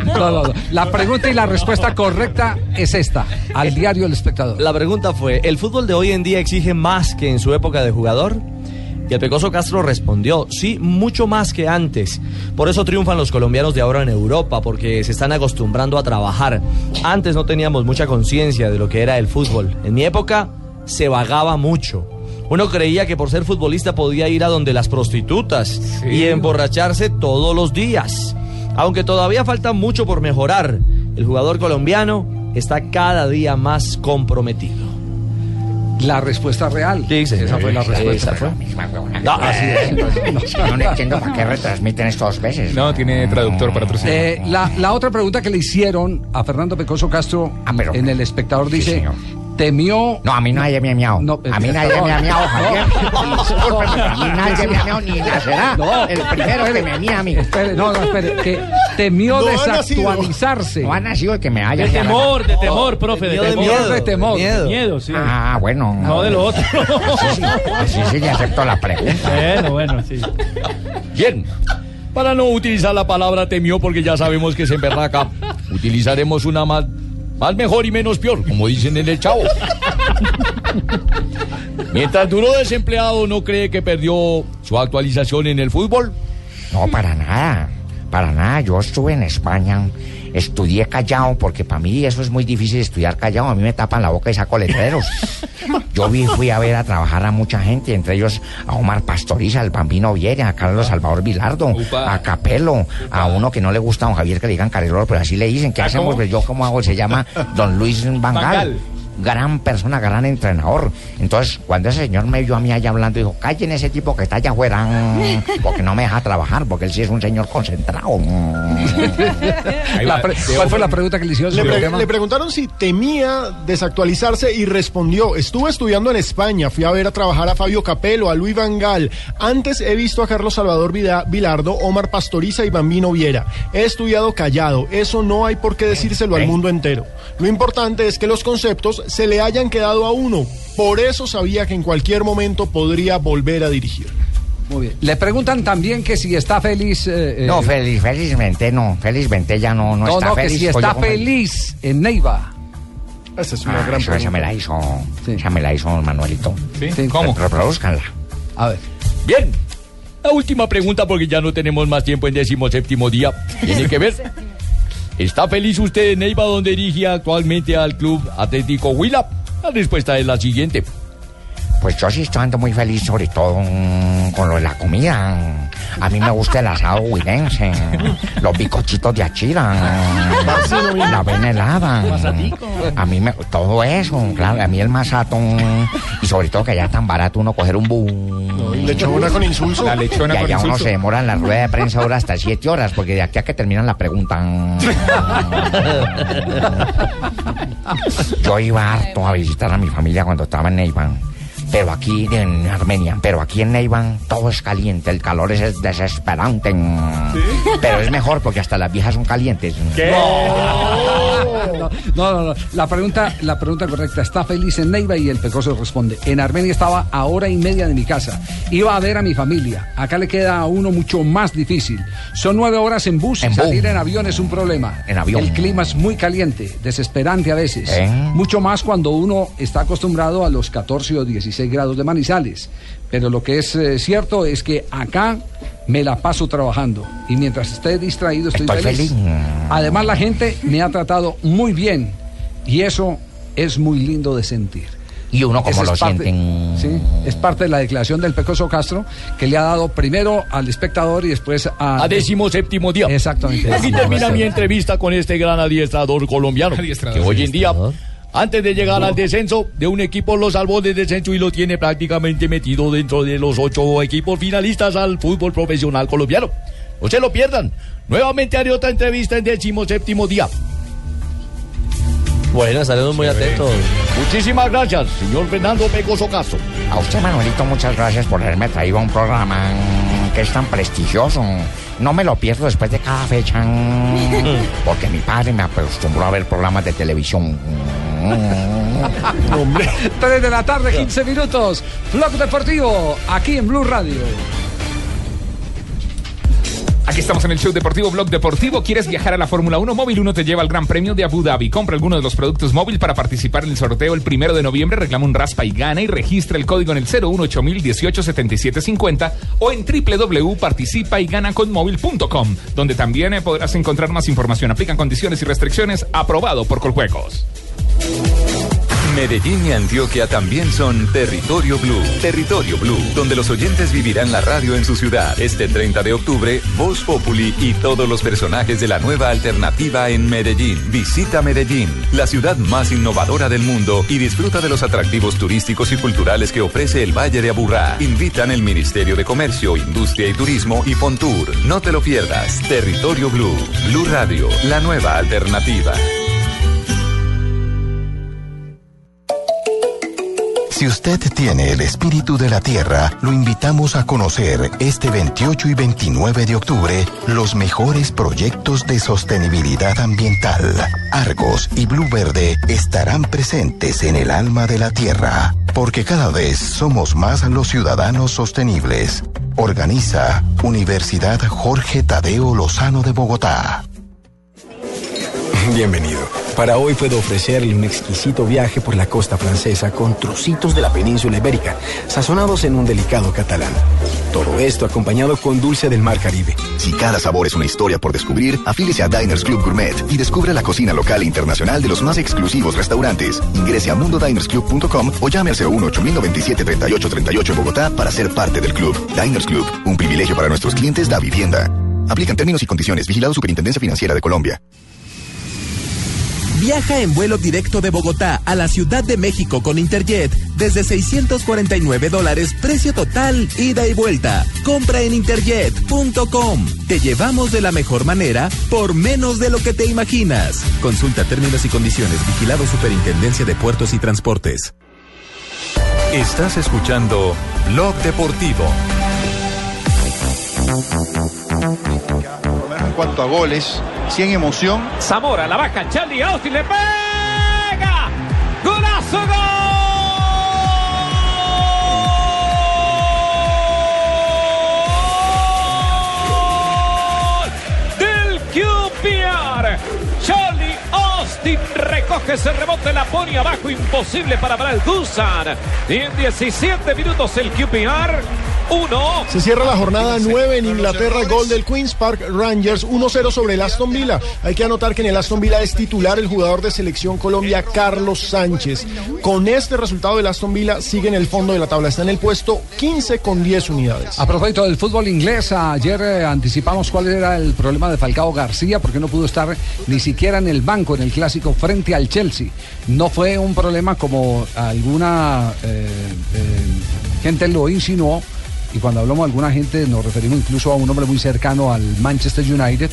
No, no, no. La pregunta y la respuesta correcta es esta, al diario El Espectador. La pregunta fue, ¿el fútbol de hoy en día exige más que en su época de jugador? Y el Pecoso Castro respondió, sí, mucho más que antes. Por eso triunfan los colombianos de ahora en Europa, porque se están acostumbrando a trabajar. Antes no teníamos mucha conciencia de lo que era el fútbol. En mi época se vagaba mucho. Uno creía que por ser futbolista podía ir a donde las prostitutas y emborracharse todos los días. Aunque todavía falta mucho por mejorar, el jugador colombiano está cada día más comprometido. La respuesta real. Esa fue la respuesta. Esa fue. No, así es. No, no entiendo para qué retransmiten esto dos veces. No, tiene traductor para otros Eh, la, la otra pregunta que le hicieron a Fernando Pecoso Castro en El Espectador dice, temió... No, a mí nadie me ha miado. a mí nadie me ha miado, Javier. Pero a mí nadie me ha miado ni nacerá. No, el primero que me mía a mí. Espere, no, no, espere, que temió No desactualizarse. No ha nacido el que me haya De temor, de temor, profe, de temor. Miedo de temor. De miedo, sí. Ah, bueno. No de lo otro. Sí, sí, sí, le acepto la pregunta. Bueno, bueno, sí. Bien. Para no utilizar la palabra temió porque ya sabemos que es emberraca, utilizaremos una más, más mejor y menos peor, como dicen en el chavo. Mientras duró desempleado, ¿no cree que perdió su actualización en el fútbol? No, para nada. Para nada. Yo estuve en España. Estudié callado porque para mí eso es muy difícil estudiar callado. A mí me tapan la boca y saco letreros. Yo vi, fui a ver a trabajar a mucha gente, entre ellos a Omar Pastoriza, al Bambino Viera, a Carlos Salvador Vilardo, a Capelo, a uno que no le gusta a don Javier que le digan Careloro, pero así le dicen. ¿Qué ¿Ah, hacemos? Pues yo, ¿cómo hago? Se llama don Luis Vangal. Vangal. Gran persona, gran entrenador. Entonces, cuando ese señor me vio a mí allá hablando, dijo, callen ese tipo que está allá afuera, mm, porque no me deja trabajar, porque él sí es un señor concentrado. ¿Cuál fue la pregunta que le hicieron Le, pre- le preguntaron si temía desactualizarse y respondió, estuve estudiando en España, fui a ver a trabajar a Fabio Capello, a Luis Vangal, antes he visto a Carlos Salvador Vilardo, Omar Pastoriza y Bambino Viera. He estudiado callado, eso no hay por qué decírselo al mundo entero. Lo importante es que los conceptos se le hayan quedado a uno, por eso sabía que en cualquier momento podría volver a dirigir. Muy bien. Le preguntan también que si está feliz... eh, eh, No, feliz, felizmente no, felizmente ya no, no, no, está no, que feliz. si pues está feliz en Neiva. Esa es Ah, eso, esa me la hizo, esa me la hizo Manuelito. ¿Sí? ¿Cómo? Reproduzcanla. A ver. Bien. La última pregunta, porque ya no tenemos más tiempo en décimo séptimo día. Tiene que ver. ¿Está feliz usted Neiva, donde dirige actualmente al Club Atlético Huila? La respuesta es la siguiente. Pues yo sí estoy ando muy feliz, sobre todo mm, con lo de la comida. A mí me gusta el asado huilense, los bicochitos de achira, la avena helada. A mí me, todo eso, claro, a mí el masato y sobre todo que allá es tan barato uno coger un bus. lechona con insulso. La lechona y con allá uno insulso. se demora en la rueda de prensa ahora hasta siete horas, porque de aquí a que terminan la pregunta. Yo iba harto a visitar a mi familia cuando estaba en Neivan. Pero aquí en Armenia, pero aquí en Neivan todo es caliente, el calor es desesperante. Pero es mejor porque hasta las viejas son calientes. No, no, no. La pregunta, la pregunta correcta. ¿Está feliz en Neiva? Y el Pecoso responde. En Armenia estaba a hora y media de mi casa. Iba a ver a mi familia. Acá le queda a uno mucho más difícil. Son nueve horas en bus En salir en avión es un problema. En avión. El clima es muy caliente, desesperante a veces. ¿Eh? Mucho más cuando uno está acostumbrado a los 14 o 16 grados de Manizales. Pero lo que es eh, cierto es que acá me la paso trabajando. Y mientras esté distraído estoy, Estoy feliz. feliz. Además la gente me ha tratado muy bien. Y eso es muy lindo de sentir. Y uno como Esa lo parte- sienten. Sí, es parte de la declaración del Pecoso Castro que le ha dado primero al espectador y después a... A décimo séptimo día. Exactamente. Aquí termina mi entrevista con este gran adiestrador colombiano. Adiestrador. Que hoy en día, antes de llegar al descenso de un equipo, lo salvó del descenso y lo tiene prácticamente metido dentro de los ocho equipos finalistas al fútbol profesional colombiano. No se lo pierdan. Nuevamente haré otra entrevista en décimo séptimo día. Bueno, estaremos muy atentos. Muchísimas gracias, señor Fernando Pecoso Castro. A usted, Manuelito, muchas gracias por haberme traído a un programa que es tan prestigioso. No me lo pierdo después de cada fecha. Porque mi padre me acostumbró a ver programas de televisión. Hombre. 3 de la tarde, 15 minutos. Blog Deportivo, aquí en Blue Radio. Aquí estamos en el show deportivo Blog Deportivo. ¿Quieres viajar a la Fórmula 1? Móvil 1 te lleva al Gran Premio de Abu Dhabi. Compra alguno de los productos móvil para participar en el sorteo el primero de noviembre. Reclama un raspa y gana y registra el código en el 018187750 o en www.participayganaconmóvil.com, donde también eh, podrás encontrar más información. Aplican condiciones y restricciones. Aprobado por Coljuegos. Medellín y Antioquia también son Territorio Blue. Territorio Blue, donde los oyentes vivirán la radio en su ciudad. Este 30 de octubre, Voz Populi y todos los personajes de la nueva alternativa en Medellín. Visita Medellín, la ciudad más innovadora del mundo y disfruta de los atractivos turísticos y culturales que ofrece el Valle de Aburrá. Invitan el Ministerio de Comercio, Industria y Turismo y Fontour. No te lo pierdas. Territorio Blue. Blue Radio, la nueva alternativa. Si usted tiene el espíritu de la tierra, lo invitamos a conocer este 28 y 29 de octubre los mejores proyectos de sostenibilidad ambiental. Argos y Blue Verde estarán presentes en el alma de la tierra, porque cada vez somos más los ciudadanos sostenibles. Organiza Universidad Jorge Tadeo Lozano de Bogotá. Bienvenido. Para hoy puedo ofrecerle un exquisito viaje por la costa francesa con trocitos de la península ibérica, sazonados en un delicado catalán. Todo esto acompañado con dulce del mar Caribe. Si cada sabor es una historia por descubrir, afílese a Diners Club Gourmet y descubra la cocina local e internacional de los más exclusivos restaurantes. Ingrese a mundodinersclub.com o llame al 01 3838 38 en Bogotá para ser parte del club. Diners Club, un privilegio para nuestros clientes da vivienda. Aplican términos y condiciones. Vigilado Superintendencia Financiera de Colombia. Viaja en vuelo directo de Bogotá a la Ciudad de México con Interjet desde 649 dólares, precio total, ida y vuelta. Compra en interjet.com. Te llevamos de la mejor manera por menos de lo que te imaginas. Consulta términos y condiciones. Vigilado Superintendencia de Puertos y Transportes. Estás escuchando Blog Deportivo. En cuanto a goles, sí en emoción. Zamora, la baja, Charlie Austin le pega. ¡Golazo, gol! Charlie Austin recoge ese rebote, la pone abajo, imposible para Brad Dusan. Y en 17 minutos el QPR, 1. Se cierra la jornada 9 en Inglaterra, gol del Queen's Park Rangers 1-0 sobre el Aston Villa. Hay que anotar que en el Aston Villa es titular el jugador de selección Colombia, Carlos Sánchez. Con este resultado el Aston Villa sigue en el fondo de la tabla, está en el puesto 15 con 10 unidades. A propósito del fútbol inglés, ayer eh, anticipamos cuál era el problema de Falcao García, porque no pudo estar ni siquiera en el banco en el clásico frente al Chelsea. No fue un problema como alguna eh, eh, gente lo insinuó. Y cuando hablamos de alguna gente, nos referimos incluso a un hombre muy cercano al Manchester United,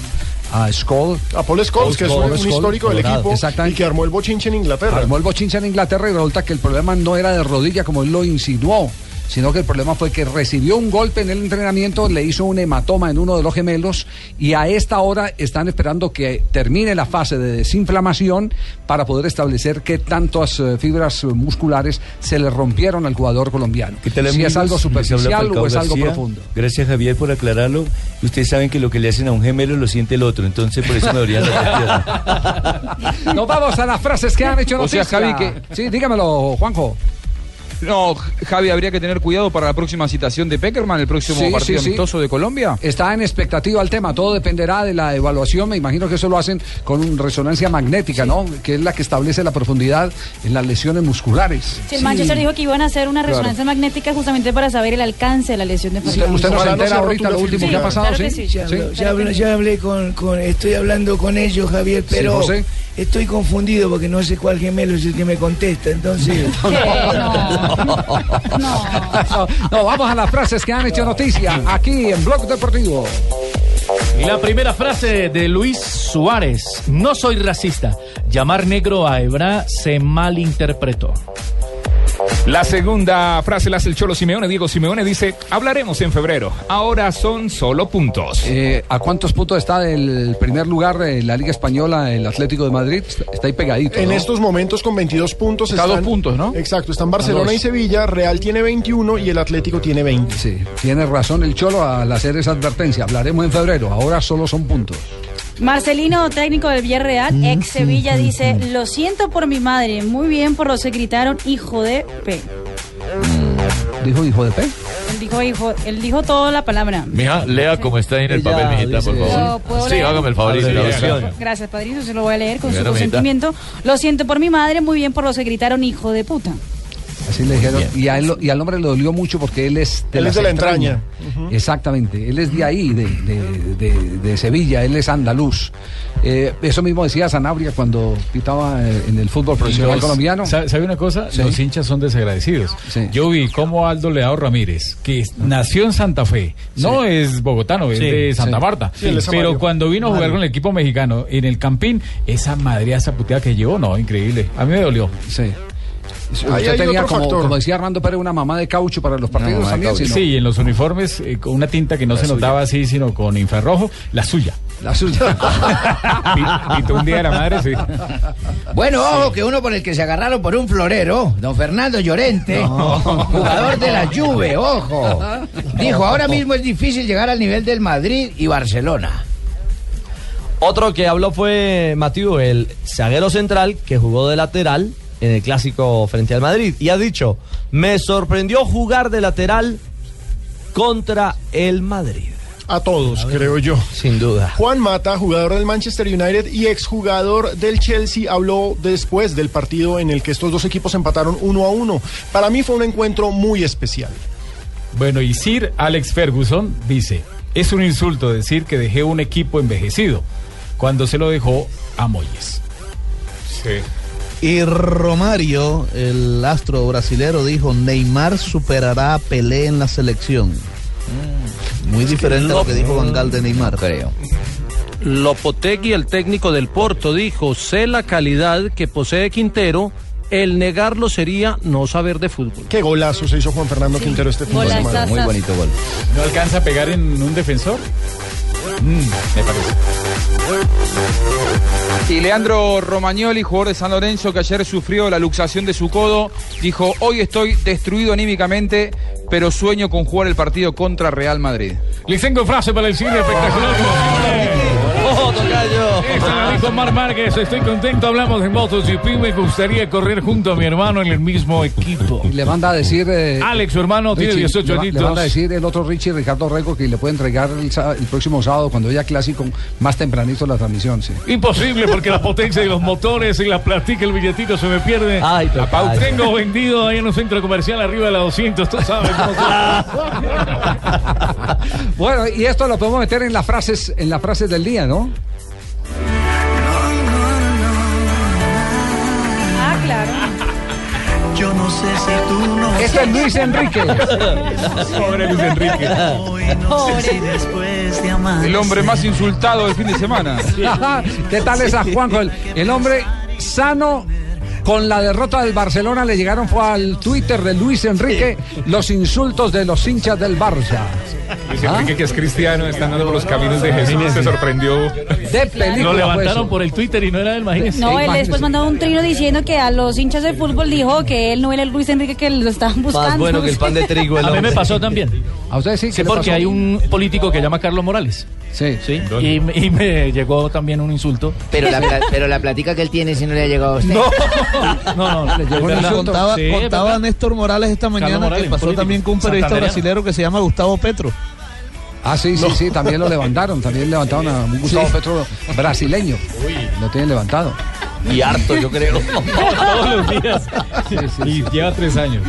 a Scholl. A Paul Scholes, que es un, un histórico del equipo y que armó el bochinche en Inglaterra. Armó el bochinche en Inglaterra y resulta que el problema no era de rodilla como él lo insinuó, sino que el problema fue que recibió un golpe en el entrenamiento, le hizo un hematoma en uno de los gemelos y a esta hora están esperando que termine la fase de desinflamación para poder establecer qué tantas eh, fibras musculares se le rompieron al jugador colombiano. ¿Qué tal, si es algo superficial o es algo García. profundo. Gracias Javier por aclararlo. Ustedes saben que lo que le hacen a un gemelo lo siente el otro, entonces por eso me piernas. Nos vamos a las frases que han hecho O sea, noticia. Javi, que- Sí, dígamelo, Juanjo. No, Javi, habría que tener cuidado para la próxima citación de Peckerman, el próximo Sí, partido sí, sí. amistoso de Colombia. Está en expectativa el tema, todo dependerá de la evaluación, me imagino que eso lo hacen con resonancia magnética, ¿no? Que es la que establece la profundidad en las lesiones musculares. Si el Manchester dijo que iban a hacer una Claro. resonancia magnética justamente para saber el alcance de la lesión de Falcao. usted no se entera ahorita lo último que ha Sí, pasado, claro que ¿sí? sí. Ya, hablé, ya hablé con, con- estoy hablando con ellos, Javier, Sí, pero José. Estoy confundido porque no sé cuál gemelo es el que me contesta, entonces. No, no, vamos a las frases que han hecho noticia aquí en Blog Deportivo. Y la primera frase de Luis Suárez. No soy racista. Llamar negro a Ebra se malinterpretó. La segunda frase la hace el Cholo Simeone. Diego Simeone dice, hablaremos en febrero. Ahora son solo puntos. Eh, ¿A cuántos puntos está del primer lugar en la Liga Española el Atlético de Madrid? Está ahí pegadito. En ¿no? estos momentos con 22 puntos. Cada están- dos puntos, ¿no? Exacto, están Barcelona y Sevilla, Real tiene 21 y el Atlético tiene 20. Sí, tiene razón el Cholo al hacer esa advertencia. Hablaremos en febrero, ahora solo son puntos. Marcelino, técnico del Villarreal, ex Sevilla, dice, lo siento por mi madre, muy bien por los que gritaron hijo de P. ¿Dijo hijo de P? Él dijo hijo, él dijo toda la palabra. Mija, lea como está ahí en el Ella papel, mijita, por favor. ¿Puedo Sí, hágame el favor. Gracias, padrino, se lo voy a leer con su Bueno, consentimiento. Lo siento por mi madre, muy bien por los que gritaron hijo de puta. Así le dijeron. Y, a él, lo- y al hombre le dolió mucho porque él es de, Él es de la entraña. Exactamente. Él es de ahí, de, de- de- de Sevilla. Él es andaluz. Eh, eso mismo decía Sanabria cuando pitaba eh, en el fútbol profesional Los- colombiano. ¿Sabe una cosa? Sí. Los hinchas son desagradecidos. Yo vi cómo Aldo Leao Ramírez, que nació en Santa Fe, no es bogotano, es Sí, de Santa sí. Marta. Pero cuando vino a jugar con el equipo mexicano en el Campín, esa madre, esa puteada que llevó, no, increíble. A mí me dolió. Sí. Usted tenía, como, como decía Armando Pérez, una mamá de caucho para los partidos también. ¿sí, en los uniformes, eh, con una tinta que no La se suya. notaba así, sino con infrarrojo, la suya. La suya. Pintó un día de la madre, sí. Bueno, ojo, que uno por el que se agarraron por un florero, don Fernando Llorente, jugador de la Juve, ojo. Dijo, ahora mismo es difícil llegar al nivel del Madrid y Barcelona. Otro que habló fue Matiu, el zaguero central que jugó de lateral en el clásico frente al Madrid. Y ha dicho, me sorprendió jugar de lateral contra el Madrid. A todos, creo yo. Sin duda. Juan Mata, jugador del Manchester United y exjugador del Chelsea, habló después del partido en el que estos dos equipos empataron uno a uno. Para mí fue un encuentro muy especial. Bueno, y Sir Alex Ferguson dice, es un insulto decir que dejé un equipo envejecido cuando se lo dejó a Moyes. Y Romario, el astro brasilero, dijo, Neymar superará a Pelé en la selección. Mm, Muy diferente a lo que dijo Van Gaal de Neymar. Creo. Lopotegui, el técnico del Porto, dijo, sé la calidad que posee Quintero, el negarlo sería no saber de fútbol. Qué golazo se hizo Juan Fernando Quintero este fin de semana. Muy bonito gol. ¿No alcanza a pegar en un defensor? Mm, me parece. Y Leandro Romagnoli, jugador de San Lorenzo, que ayer sufrió la luxación de su codo, dijo, hoy estoy destruido anímicamente, pero sueño con jugar el partido contra Real Madrid. Les tengo frase para el cine espectacular. ¡Oh, tocayo! Esto lo dijo Mar Márquez, estoy contento, hablamos de MotoGP, me gustaría correr junto a mi hermano en el mismo equipo. Y le manda a decir. eh, Alex, su hermano, tiene Richie, 18 le, va- añitos. le manda a decir el otro Richie, Ricardo Rego, que le puede entregar el, próximo sábado, cuando haya clásico, más tempranito la transmisión. Sí. Imposible porque la potencia de los motores y la platica, el billetito se me pierde. Ay, la. Tengo vendido ahí en un centro comercial arriba de la 200, tú sabes cómo Bueno, y esto lo podemos meter en las frases, en las frases del día, ¿no? Yo no sé si tú no. Este es Luis Enrique. Pobre Luis Enrique. Amar. El hombre más insultado del fin de semana. ¿Qué tal esa Juanjo? El, el hombre sano. Con la derrota del Barcelona le llegaron fue al Twitter de Luis Enrique los insultos de los hinchas del Barça. Luis ¿Ah? Enrique, que es cristiano, está andando por los caminos de Jesús, se sorprendió. De película. Lo levantaron pues. por el Twitter y no era él, imagínese. No, él después mandó un trino diciendo que a los hinchas de fútbol dijo que él no era el Luis Enrique que lo estaban buscando. bueno que el pan de trigo, el A mí me pasó también. A usted sí, Sí, ¿qué le porque pasó? hay un político que llama Carlos Morales. Sí. Sí. Y, me- y me llegó también un insulto. Pero la, pero la platica que él tiene si no le ha llegado a usted. No, no, Le llegó un insulto. Contaba, Sí. Néstor Morales esta mañana Morales, que pasó político, también con un periodista brasilero que se llama Gustavo Petro. Ah, sí, sí, sí, también lo levantaron, también levantaron a un Gustavo Petro brasileño. Lo tienen levantado. Y harto, yo creo. Todos los días. Y lleva tres años.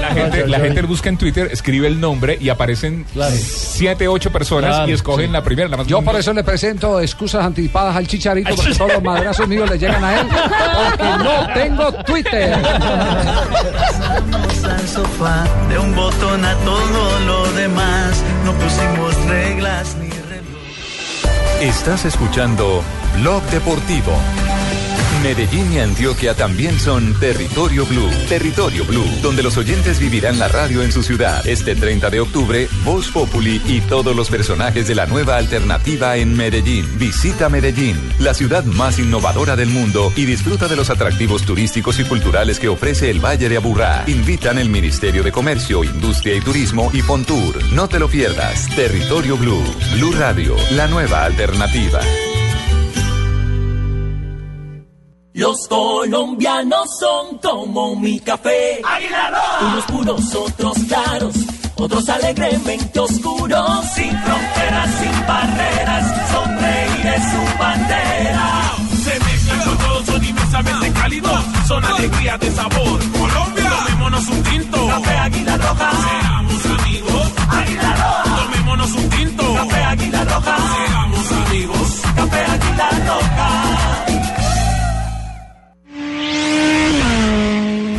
La gente, la gente busca en Twitter, escribe el nombre y aparecen siete, ocho personas Claro, y escogen sí. la primera. La más Yo por eso le presento excusas anticipadas al chicharito, porque todos los madrazos míos le llegan a él, porque no tengo Twitter. Pasamos al sofá, de un botón a todo lo demás. No pusimos reglas ni reloj. Estás escuchando Blog Deportivo. Medellín y Antioquia también son Territorio Blue. Territorio Blue, donde los oyentes vivirán la radio en su ciudad. Este 30 de octubre, Voz Populi y todos los personajes de la nueva alternativa en Medellín. Visita Medellín, la ciudad más innovadora del mundo y disfruta de los atractivos turísticos y culturales que ofrece el Valle de Aburrá. Invitan el Ministerio de Comercio, Industria y Turismo y Fontour. No te lo pierdas. Territorio Blue. Blue Radio, la nueva alternativa. Los colombianos son como mi café. Unos puros, otros claros, otros alegremente oscuros. Sin fronteras, sin barreras, sonreír es su bandera. Se mezclan con todos, son inmensamente cálidos. Son alegría de sabor. Colombia, tomémonos un tinto. Café Águila Roja. Seamos amigos. Águila Roja.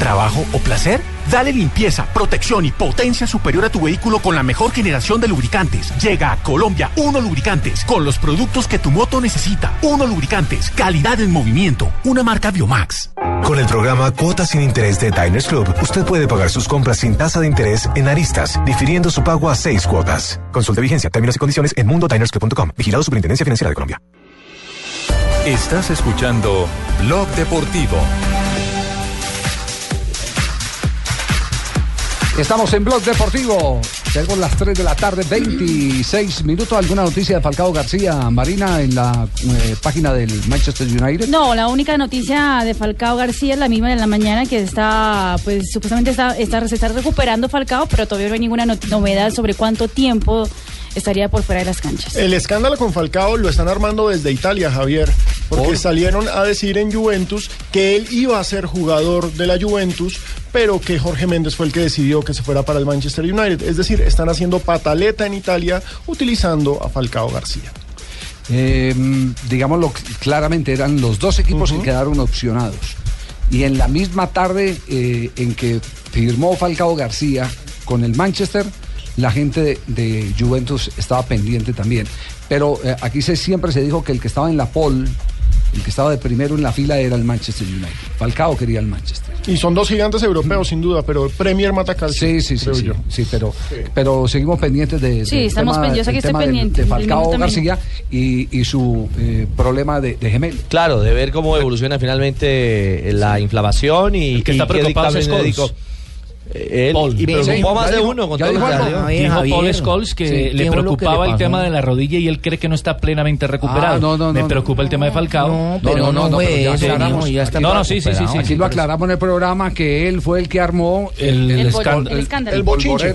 ¿Trabajo o placer? Dale limpieza, protección y potencia superior a tu vehículo con la mejor generación de lubricantes. Llega a Colombia Uno Lubricantes con los productos que tu moto necesita. Uno Lubricantes, calidad en movimiento, una marca Biomax. Con el programa Cuotas sin Interés de Diners Club, usted puede pagar sus compras sin tasa de interés en aristas, difiriendo su pago a seis cuotas. Consulte vigencia, términos y condiciones en mundodinersclub.com. Vigilado Superintendencia Financiera de Colombia. Estás escuchando Blog Deportivo. Estamos en Blog Deportivo. Tenemos las 3 de la tarde, 26 minutos. ¿Alguna noticia de Falcao García, Marina, en la eh, página del Manchester United? No, la única noticia de Falcao García es la misma de la mañana que está, pues supuestamente está, está, se está recuperando Falcao, pero todavía no hay ninguna novedad sobre cuánto tiempo estaría por fuera de las canchas. El escándalo con Falcao lo están armando desde Italia, Javier, porque salieron a decir en Juventus que él iba a ser jugador de la Juventus, pero que Jorge Méndez fue el que decidió que se fuera para el Manchester United. Es decir, están haciendo pataleta en Italia utilizando a Falcao García. Eh, digámoslo claramente, eran los dos equipos que quedaron opcionados. Y en la misma tarde eh, en que firmó Falcao García con el Manchester, la gente de, de Juventus estaba pendiente también. Pero eh, aquí se, siempre se dijo que el que estaba en la pole, el que estaba de primero en la fila era el Manchester United. Falcao quería el Manchester. Y son dos gigantes europeos, sin duda, pero Premier mata calcio, Sí, sí, sí, creo sí, yo. sí, pero, pero seguimos pendientes de, Sí, estamos tema, pen- yo sé del que estoy pendiente, de el Falcao. García y, y su eh, problema de, de gemelo. Claro, de ver cómo evoluciona finalmente eh, la inflamación y que está y qué preocupado es Él, Paul. y preocupó a más de uno con todo dijo. Dijo Javier. Paul Scholes que Sí, le ¿qué fue lo que preocupaba le el tema de la rodilla y él cree que no está plenamente recuperado. Ah, no, no, Me no, preocupa el tema de Falcao. No, pero no, no, ya aclaramos. No, no, sí, sí, sí, sí. Aquí lo aclaramos en el programa que él fue el que armó El- escándalo. El escándalo. El bochinche.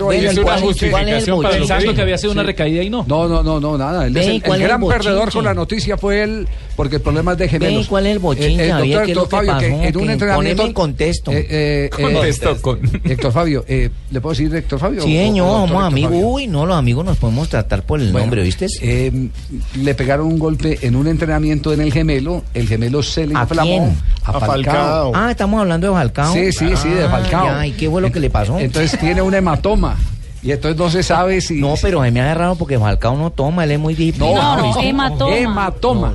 Pensando que había sido una recaída y no. No, no, no, no, nada. Él Ve, es el, el ¿cuál es el gran perdedor con la noticia fue él, porque el problema es de gemelos. ¿cuál es el bochinche, El, Javier? doctor ¿Qué es lo Héctor que Fabio, que pasó? en un entrenamiento... poneme en contexto. Eh, eh, eh, Contesto con... Héctor Fabio, eh, ¿le puedo decir Héctor Fabio? Sí, señor, somos amigos. Uy, no, los amigos nos podemos tratar por el Bueno, nombre, ¿viste? eh, le pegaron un golpe en un entrenamiento en el gemelo. El gemelo se le ¿A inflamó. quién? A Falcao. Ah, estamos hablando de Falcao. Sí, sí, sí, de Ah, Falcao. ya, ¿Y qué fue lo que le pasó? Entonces tiene un hematoma. Y entonces no se sabe si. No, pero se me ha agarrado porque Falcao no toma, él es muy disciplinado. No, no, hematoma. Hematoma.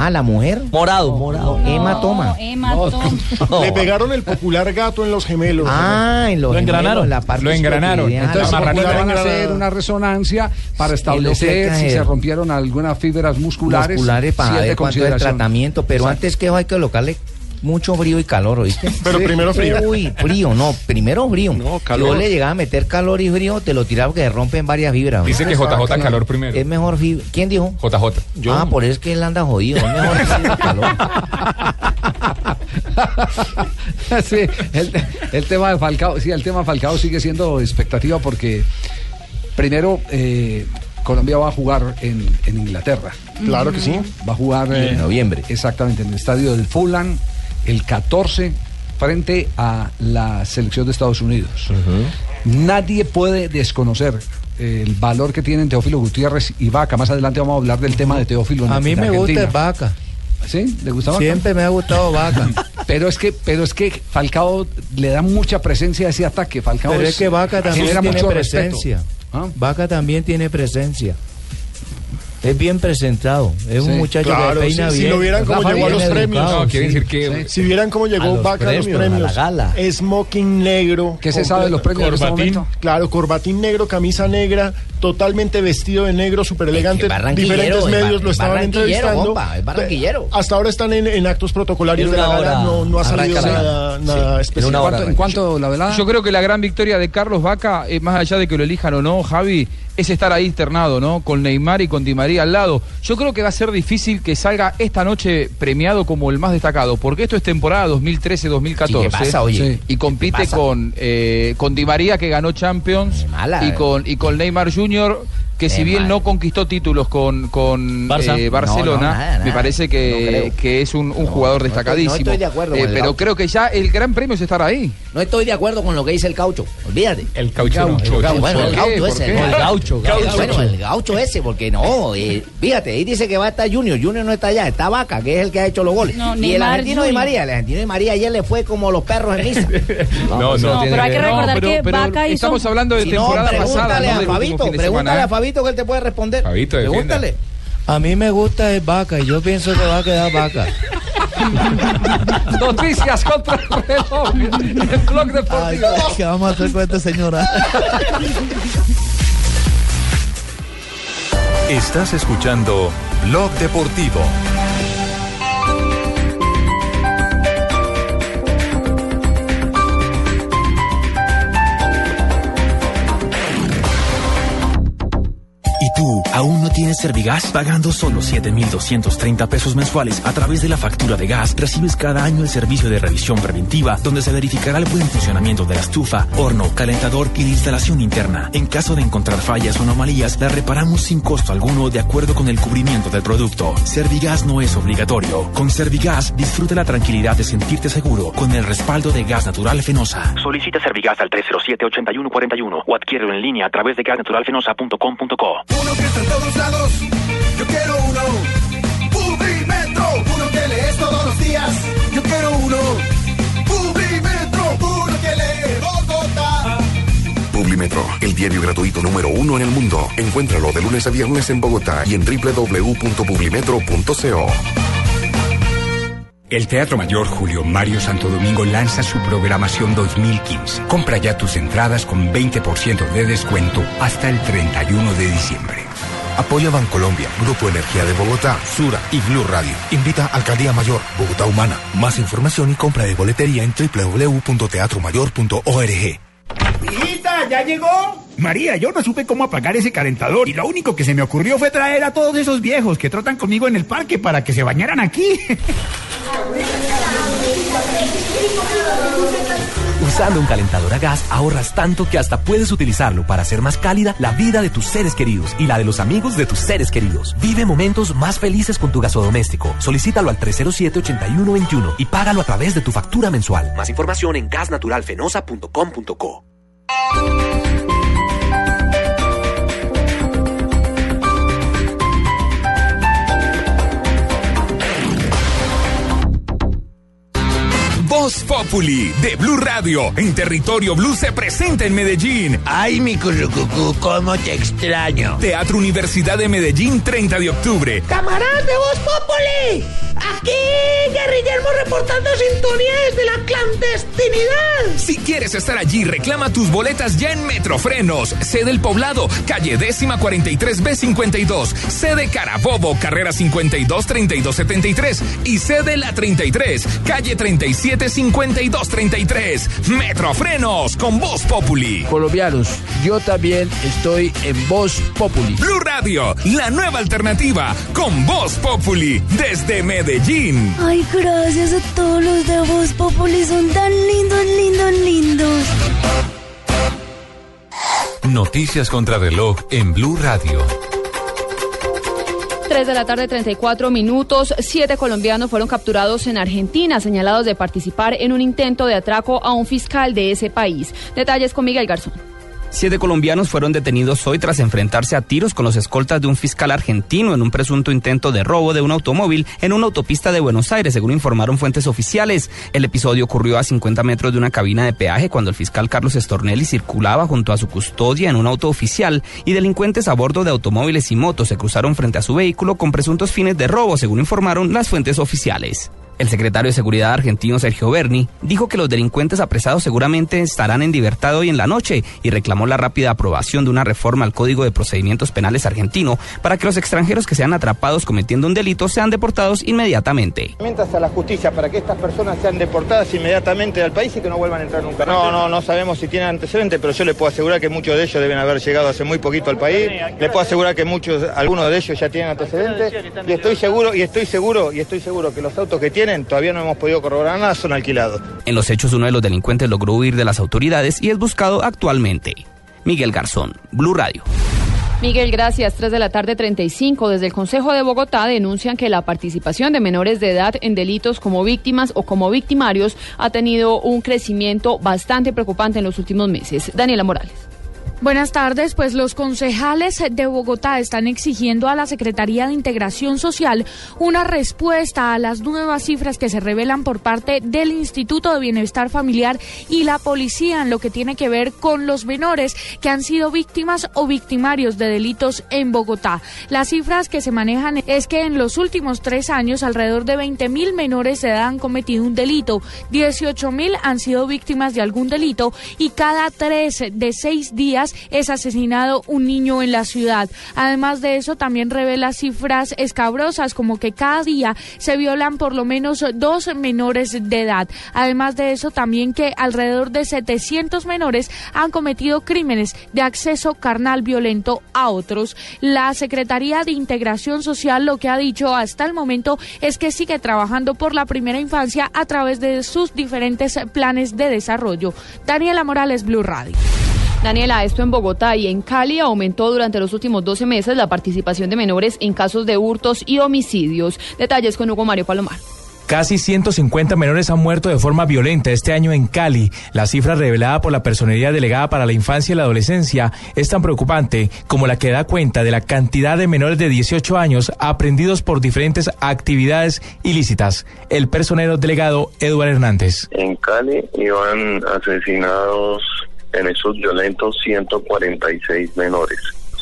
Ah, la mujer. Morado, morado. Hematoma. Hematoma. Le pegaron el popular gato en los gemelos. Ah, en los Lo gemelos, engranaron. la parte Lo engranaron. Entonces van a hacer una resonancia para establecer si se rompieron algunas fibras musculares. musculares para ver cuánto es el tratamiento, pero Exacto. antes que eso hay que colocarle mucho frío y calor, ¿oíste? Pero primero frío. Uy, frío, no, primero frío. No, calor. Vos le llegaba a meter calor y frío, te lo tiraba porque se rompen varias fibras. Dice que. JJ calor primero. Es mejor fibra. ¿Quién dijo? JJ. Ah, por eso es que él anda jodido. Es mejor fibra y calor. sí, el, el tema de Falcao, sí, el tema de Falcao sigue siendo expectativa porque primero eh, Colombia va a jugar en, en Inglaterra. Claro que sí. Va a jugar eh, En noviembre. Exactamente, en el estadio del Fulham el 14 frente a la selección de Estados Unidos. Nadie puede desconocer el valor que tienen Teófilo Gutiérrez y Vaca. Más adelante vamos a hablar del tema de Teófilo. en- A mí me gusta Argentina. el vaca. ¿Sí? ¿Le gusta Vaca? Siempre me ha gustado vaca. Pero es que, pero es que Falcao le da mucha presencia a ese ataque. Falcao Pero es que Vaca también tiene presencia. ¿Ah? Vaca también tiene presencia. Es bien presentado. Es un muchacho Claro, que peina si, si bien. lo vieran cómo llegó a los premios. educado, No, sí. quiere decir que si vieran cómo A llegó los Vaca a los premios, a la gala. Smoking negro. ¿Qué se sabe de los premios en este Corbatín? Claro, corbatín negro, camisa negra, totalmente vestido de negro, súper elegante. Es que barranquillero, Diferentes es medios lo estaban entrevistando. es barranquillero. Hasta ahora están en, en actos protocolarios de la gala. hora No, no ha salido nada, Sí, especial. en una hora ¿Cuánto- ¿En cuánto la velada? Yo creo que la gran victoria de Carlos Vaca, eh, más allá de que lo elijan o no, Javi, es estar ahí internado, ¿no? Con Neymar y con Di María al lado. Yo creo que va a ser difícil que salga esta noche premiado como el más destacado, porque esto es temporada 2013-2014. ¿Y qué pasa, oye? Sí. Y compite con, eh, con Di María, que ganó Champions, mala, y eh. con, y con Neymar Jr., que si bien mal. no conquistó títulos con, con Barça. eh, Barcelona, no, nada, me parece que, que es un, un jugador no estoy- destacadísimo. no estoy de acuerdo con Eh, el pero creo que ya el gran premio es estar ahí. No estoy de acuerdo con lo que dice el caucho. Olvídate. El caucho, no. El gaucho. Bueno, ¿Por el ¿Por ese. El gaucho, gaucho. Bueno, el gaucho ese, porque no. eh, fíjate, ahí dice que va a estar Junior. Junior no está allá, está Vaca, que es el que ha hecho los goles. No, y el argentino de. María, el argentino de María ayer le fue como los perros en misa. No, No, pero hay que recordar que Vaca hizo... estamos hablando de temporada pregúntale pasada, no último Fabito, de pregúntale a ¿eh? Fabito que él te puede responder. Pregúntale. A mí me gusta el vaca y yo pienso que va a quedar vaca. Noticias contra el reloj. El blog deportivo. ¿Qué vamos a hacer con esta señora? Estás escuchando Blog Deportivo. Aún no tienes Servigas? Pagando solo 7,230 pesos mensuales a través de la factura de gas, recibes cada año el servicio de revisión preventiva, donde se verificará el buen funcionamiento de la estufa, horno, calentador y la instalación interna. En caso de encontrar fallas o anomalías, la reparamos sin costo alguno de acuerdo con el cubrimiento del producto. Servigas no es obligatorio. Con Servigas, disfruta la tranquilidad de sentirte seguro con el respaldo de gas natural fenosa. Solicita Servigas al 307-8141 o adquiérelo en línea a través de gasnaturalfenosa.com.co. Todos lados, yo quiero uno. Publimetro, uno que lees todos los días, yo quiero uno. Publimetro, uno que lee Bogotá. Publimetro, el diario gratuito número uno en el mundo. Encuéntralo de lunes a viernes en Bogotá y en www.publimetro.co. El Teatro Mayor Julio Mario Santo Domingo lanza su programación 2015. Compra ya tus entradas con 20% de descuento hasta el 31 de diciembre. Apoya Bancolombia, Grupo Energía de Bogotá, Sura y Blue Radio. Invita a Alcaldía Mayor, Bogotá Humana. Más información y compra de boletería en www.teatromayor.org. ¡Hijita, ya llegó! María, yo no supe cómo apagar ese calentador y lo único que se me ocurrió fue traer a todos esos viejos que trotan conmigo en el parque para que se bañaran aquí. Usando un calentador a gas ahorras tanto que hasta puedes utilizarlo para hacer más cálida la vida de tus seres queridos y la de los amigos de tus seres queridos. Vive momentos más felices con tu gasodoméstico. Solicítalo al 307-8121 y págalo a través de tu factura mensual. Más información en gasnaturalfenosa.com.co. Voz Populi de Blue Radio en territorio Blue se presenta en Medellín. Ay, mi currucucú, cómo te extraño. Teatro Universidad de Medellín, 30 de octubre. ¡Camaradas de Voz Populi! Aquí Guerrillermo reportando sintonía desde la clandestinidad. Si quieres estar allí, reclama tus boletas ya en Metrofrenos, sede El Poblado, calle décima 43B52, sede Carabobo, carrera 52 3273 y sede La 33, calle 37 52 33. Metrofrenos con Voz Populi. Colombianos, yo también estoy en Voz Populi. Blue Radio, la nueva alternativa con Voz Populi desde Medellín. Ay, gracias a todos los de Voz Populi, son tan lindos, lindos, lindos. Noticias contra reloj en Blue Radio. 3 de la tarde, 34 minutos. Siete colombianos fueron capturados en Argentina, señalados de participar en un intento de atraco a un fiscal de ese país. Detalles con Miguel Garzón. Siete colombianos fueron detenidos hoy tras enfrentarse a tiros con los escoltas de un fiscal argentino en un presunto intento de robo de un automóvil en una autopista de Buenos Aires, según informaron fuentes oficiales. El episodio ocurrió a 50 metros de una cabina de peaje cuando el fiscal Carlos Estornelli circulaba junto a su custodia en un auto oficial y delincuentes a bordo de automóviles y motos se cruzaron frente a su vehículo con presuntos fines de robo, según informaron las fuentes oficiales. El secretario de Seguridad argentino Sergio Berni dijo que los delincuentes apresados seguramente estarán en libertad hoy en la noche y reclamó la rápida aprobación de una reforma al Código de Procedimientos Penales argentino para que los extranjeros que sean atrapados cometiendo un delito sean deportados inmediatamente. Mientras a la justicia para que estas personas sean deportadas inmediatamente al país y que no vuelvan a entrar nunca. No, no, no sabemos si tienen antecedentes, pero yo le puedo asegurar que muchos de ellos deben haber llegado hace muy poquito al país. Le puedo asegurar que muchos, algunos de ellos ya tienen antecedentes y estoy seguro y estoy seguro y estoy seguro que los autos que tienen todavía no hemos podido corroborar nada, son alquilados. En los hechos, uno de los delincuentes logró huir de las autoridades y es buscado actualmente. Miguel Garzón, Blue Radio. Miguel, gracias. 3 de la tarde 35. Desde el Consejo de Bogotá denuncian que la participación de menores de edad en delitos como víctimas o como victimarios ha tenido un crecimiento bastante preocupante en los últimos meses. Daniela Morales. Buenas tardes, pues los concejales de Bogotá están exigiendo a la Secretaría de Integración Social una respuesta a las nuevas cifras que se revelan por parte del Instituto de Bienestar Familiar y la policía en lo que tiene que ver con los menores que han sido víctimas o victimarios de delitos en Bogotá. Las cifras que se manejan es que en los últimos tres años alrededor de 20 mil menores edad han cometido un delito, 18 mil han sido víctimas de algún delito y cada tres de seis días es asesinado un niño en la ciudad. Además de eso, también revela cifras escabrosas como que cada día se violan por lo menos dos menores de edad. Además de eso, también que alrededor de 700 menores han cometido crímenes de acceso carnal violento a otros. La Secretaría de Integración Social lo que ha dicho hasta el momento es que sigue trabajando por la primera infancia a través de sus diferentes planes de desarrollo. Daniela Morales, Blue Radio. Daniela, esto en Bogotá y en Cali aumentó durante los últimos 12 meses la participación de menores en casos de hurtos y homicidios. Detalles con Hugo Mario Palomar. Casi 150 menores han muerto de forma violenta este año en Cali. La cifra revelada por la Personería Delegada para la Infancia y la Adolescencia es tan preocupante como la que da cuenta de la cantidad de menores de 18 años aprendidos por diferentes actividades ilícitas. El personero delegado Eduardo Hernández. En Cali iban asesinados en esos violentos 146 menores.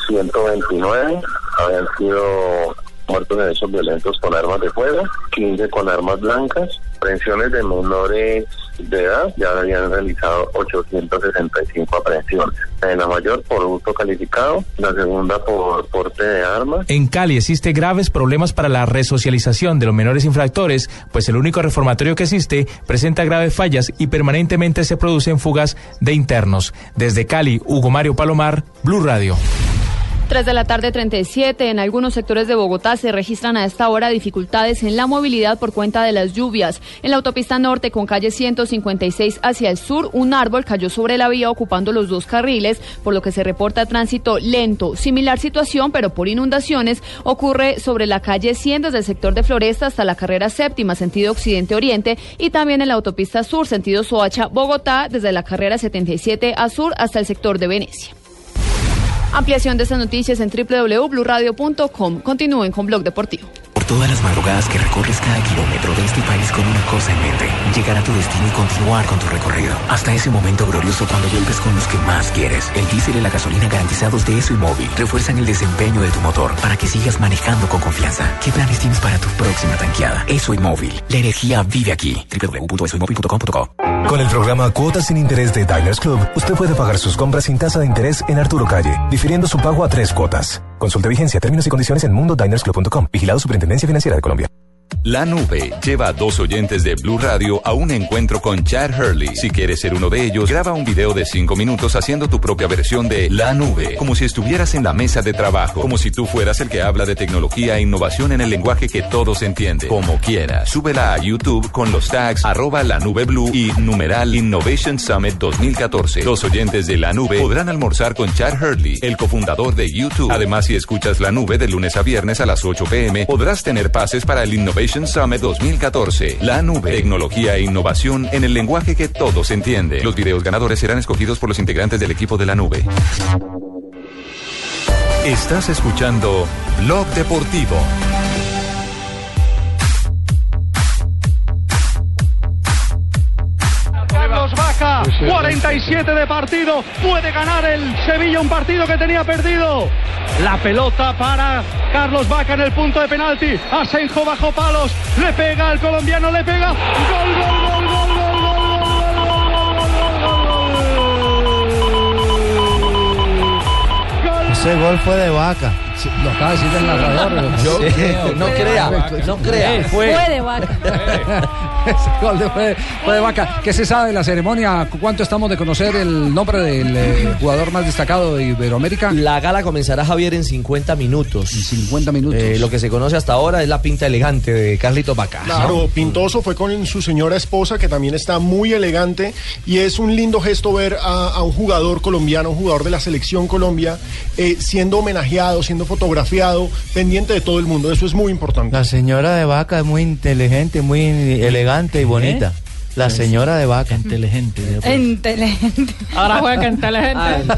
129 habían sido muertos en esos violentos con armas de fuego, 15 con armas blancas, aprehensiones de menores de edad, ya habían realizado 865 aprehensiones. En la mayor por hurto calificado, la segunda por porte de armas. En Cali existe graves problemas para la resocialización de los menores infractores, pues el único reformatorio que existe presenta graves fallas y permanentemente se producen fugas de internos. Desde Cali, Hugo Mario Palomar, Blue Radio. 3 de la tarde 37. En algunos sectores de Bogotá se registran a esta hora dificultades en la movilidad por cuenta de las lluvias. En la autopista norte con calle 156 hacia el sur, un árbol cayó sobre la vía ocupando los dos carriles, por lo que se reporta tránsito lento. Similar situación, pero por inundaciones, ocurre sobre la calle 100 desde el sector de Floresta hasta la carrera séptima, sentido occidente-oriente, y también en la autopista sur, sentido Soacha-Bogotá, desde la carrera 77 a sur hasta el sector de Venecia. Ampliación de estas noticias en www.bluradio.com. Continúen con Blog Deportivo. Por todas las madrugadas que recorres cada kilómetro de este país con una cosa en mente, llegar a tu destino y continuar con tu recorrido. Hasta ese momento glorioso cuando vuelves con los que más quieres. El diésel y la gasolina garantizados de ESO y móvil refuerzan el desempeño de tu motor para que sigas manejando con confianza. ¿Qué planes tienes para tu próxima tanqueada? Eso y móvil. La energía vive aquí. www.esoymóvil.com.co Con el programa Cuotas sin Interés de Diners Club, usted puede pagar sus compras sin tasa de interés en Arturo Calle, difiriendo su pago a tres cuotas. Consulte vigencia, términos y condiciones en mundodinersclub.com. Vigilado Superintendencia Financiera de Colombia. La nube lleva a dos oyentes de Blue Radio a un encuentro con Chad Hurley. Si quieres ser uno de ellos, graba un video de cinco minutos haciendo tu propia versión de La nube, como si estuvieras en la mesa de trabajo, como si tú fueras el que habla de tecnología e innovación en el lenguaje que todos entienden, como quieras. Súbela a YouTube con los tags arroba la nube blue y numeral Innovation Summit 2014. Los oyentes de La nube podrán almorzar con Chad Hurley, el cofundador de YouTube. Además, si escuchas La nube de lunes a viernes a las 8 pm, podrás tener pases para el Innovation Innovation Summit 2014. La nube, tecnología e innovación en el lenguaje que todos entienden. Los videos ganadores serán escogidos por los integrantes del equipo de la nube. Estás escuchando Blog Deportivo. 47 de partido, puede ganar el Sevilla un partido que tenía perdido. La pelota para Carlos Vaca en el punto de penalti. Asenjo bajo palos, le pega al colombiano, le pega. Gol, gol, gol, gol, gol, Ese gol fue de vaca. Lo acaba de decir el narrador. Yo Sí. creo, no crea, no crea. Fue. Fue de vaca. Ese gol de, fue, fue de vaca. ¿Qué se sabe de la ceremonia? ¿Cuánto estamos de conocer el nombre del eh, jugador más destacado de Iberoamérica? La gala comenzará, Javier, en 50 minutos. En 50 minutos. lo que se conoce hasta ahora es la pinta elegante de Carlito Vaca. Claro, Pintoso fue con su señora esposa, que también está muy elegante, y es un lindo gesto ver a, a un jugador colombiano, un jugador de la selección Colombia, eh, siendo homenajeado, siendo fotografiado, pendiente de todo el mundo. Eso es muy importante. La señora de vaca es muy inteligente, muy elegante y bonita. La señora de vaca. Inteligente. Inteligente. Ahora juega inteligente.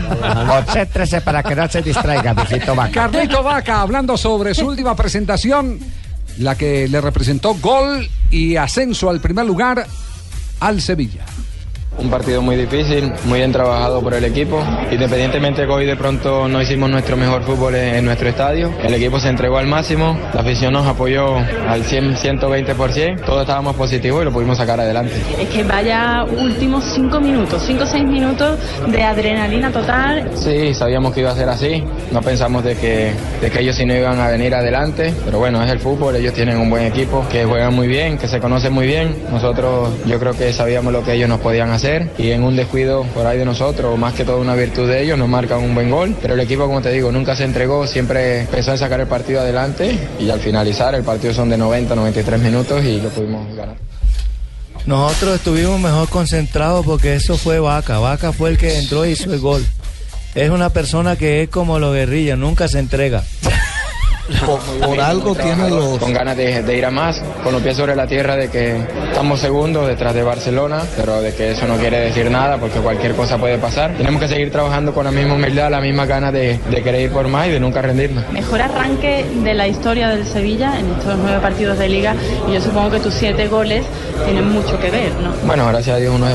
Concéntrese para que no se distraiga, mijito Vaca. Carlito Vaca, hablando sobre su última presentación, la que le representó gol y ascenso al primer lugar al Sevilla. Un partido muy difícil, muy bien trabajado por el equipo. Independientemente que hoy de pronto no hicimos nuestro mejor fútbol en, nuestro estadio, el equipo se entregó al máximo, la afición nos apoyó al 100, 120%, todos estábamos positivos y lo pudimos sacar adelante. Es que vaya últimos cinco minutos, cinco o seis minutos de adrenalina total. Sí, sabíamos que iba a ser así, no pensamos de que, de que ellos sí no iban a venir adelante, pero bueno, es el fútbol, ellos tienen un buen equipo, que juegan muy bien, que se conocen muy bien. Nosotros yo creo que sabíamos lo que ellos nos podían hacer y en un descuido por ahí de nosotros, más que todo una virtud de ellos, nos marcan un buen gol, pero el equipo, como te digo, nunca se entregó, siempre pensó en sacar el partido adelante y al finalizar el partido son de 90, 93 minutos y lo pudimos ganar. Nosotros estuvimos mejor concentrados porque eso fue Vaca. Vaca fue el que entró y hizo el gol. Es una persona que es como los guerrillas, nunca se entrega. Por, algo tiene los... Con ganas de, de ir a más, con los pies sobre la tierra de que estamos segundos detrás de Barcelona, pero de que eso no quiere decir nada porque cualquier cosa puede pasar. Tenemos que seguir trabajando con la misma humildad, la misma ganas de, de querer ir por más y de nunca rendirnos. Mejor arranque de la historia del Sevilla en estos nueve partidos de liga y yo supongo que tus siete goles tienen mucho que ver, ¿no? Bueno, gracias a Dios uno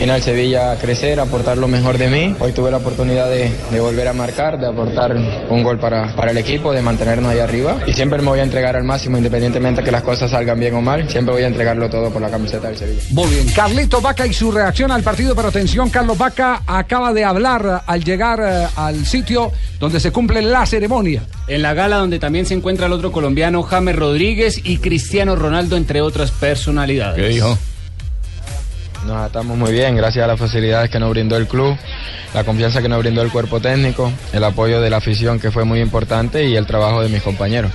viene al Sevilla a crecer, a aportar lo mejor de mí. Hoy tuve la oportunidad de, de volver a marcar, de aportar un gol para, para el equipo, de mantenernos ahí arriba. Y siempre me voy a entregar al máximo, independientemente que las cosas salgan bien o mal. Siempre voy a entregarlo todo por la camiseta del Sevilla. Muy bien, Carlito Vaca y su reacción al partido, pero atención, Carlos Vaca acaba de hablar al llegar eh, al sitio donde se cumple la ceremonia. En la gala donde también se encuentra el otro colombiano, James Rodríguez y Cristiano Ronaldo, entre otras personalidades. ¿Qué dijo? Nos estamos muy bien, gracias a las facilidades que nos brindó el club, la confianza que nos brindó el cuerpo técnico, el apoyo de la afición que fue muy importante y el trabajo de mis compañeros.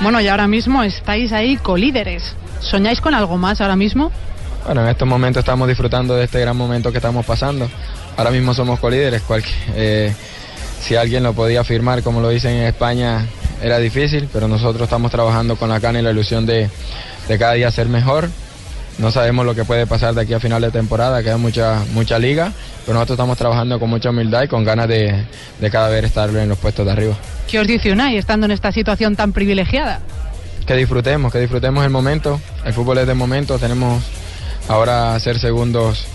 Bueno, y ahora mismo estáis ahí colíderes. ¿Soñáis con algo más ahora mismo? Bueno, en estos momentos estamos disfrutando de este gran momento que estamos pasando. Ahora mismo somos colíderes. cualquier- eh, si alguien lo podía afirmar, como lo dicen en España, era difícil, pero nosotros estamos trabajando con la gana y la ilusión de, de cada día ser mejor. No sabemos lo que puede pasar de aquí a final de temporada, queda mucha, mucha liga, pero nosotros estamos trabajando con mucha humildad y con ganas de, de cada vez estar en los puestos de arriba. ¿Qué os dice Unai estando en esta situación tan privilegiada? que disfrutemos, que disfrutemos el momento. El fútbol es de momento, tenemos ahora ser segundos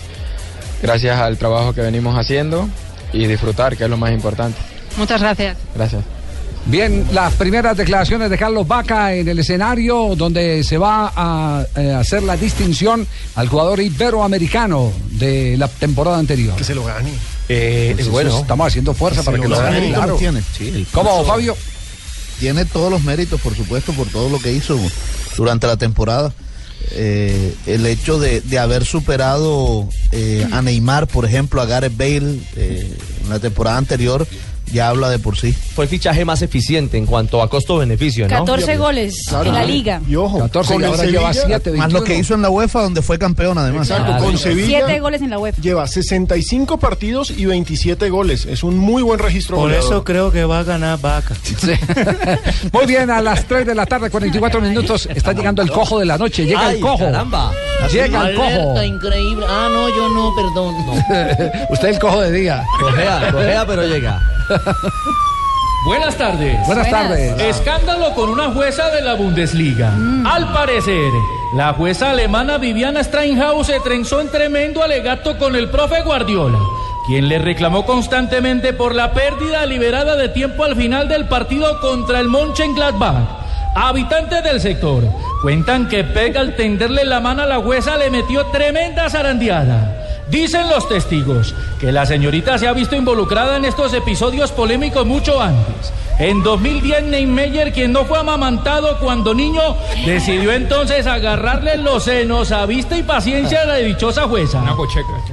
gracias al trabajo que venimos haciendo y disfrutar, que es lo más importante. Muchas gracias. Gracias. Bien, las primeras declaraciones de Carlos Vaca en el escenario donde se va a eh, hacer la distinción al jugador iberoamericano de la temporada anterior. Que se lo gane. Eh, Pues bueno, eso- estamos haciendo fuerza que para que lo lo gane, gane. claro. tiene. Sí, ¿Cómo. Fabio? Tiene todos los méritos, por supuesto, por todo lo que hizo durante la temporada. Eh, el hecho de, de haber superado eh, a Neymar, por ejemplo, a Gareth Bale eh, en la temporada anterior, ya habla de por sí. Fue el fichaje más eficiente en cuanto a costo-beneficio, ¿no? 14 goles en la liga. Y ojo, 14 con y el ahora lleva Sevilla- 7, Más lo que hizo en la UEFA, donde fue campeón además. Exacto, con Sevilla 7 goles en la UEFA. lleva 65 partidos y 27 goles. Es un muy buen registro Por goleador. eso creo que va a ganar Vaca. Muy bien, a las 3 de la tarde, 44 minutos, está llegando el cojo de la noche. Llega el Ay, cojo. caramba. Llega el cojo. Increíble. Ah, no, yo no, perdón. Usted el cojo de día. Cojea, cojea, pero llega. Buenas tardes. Buenas tardes. Escándalo con una jueza de la Bundesliga. Al parecer, la jueza alemana Viviana Steinhaus se trenzó en tremendo alegato con el profe Guardiola, quien le reclamó constantemente por la pérdida deliberada de tiempo al final del partido contra el Mönchengladbach. Habitantes del sector cuentan que Peg al tenderle la mano a la jueza le metió tremenda zarandeada. Dicen los testigos que la señorita se ha visto involucrada en estos episodios polémicos mucho antes. En 2010, Neymeyer, quien no fue amamantado cuando niño, decidió entonces agarrarle los senos a vista y paciencia de la dichosa jueza.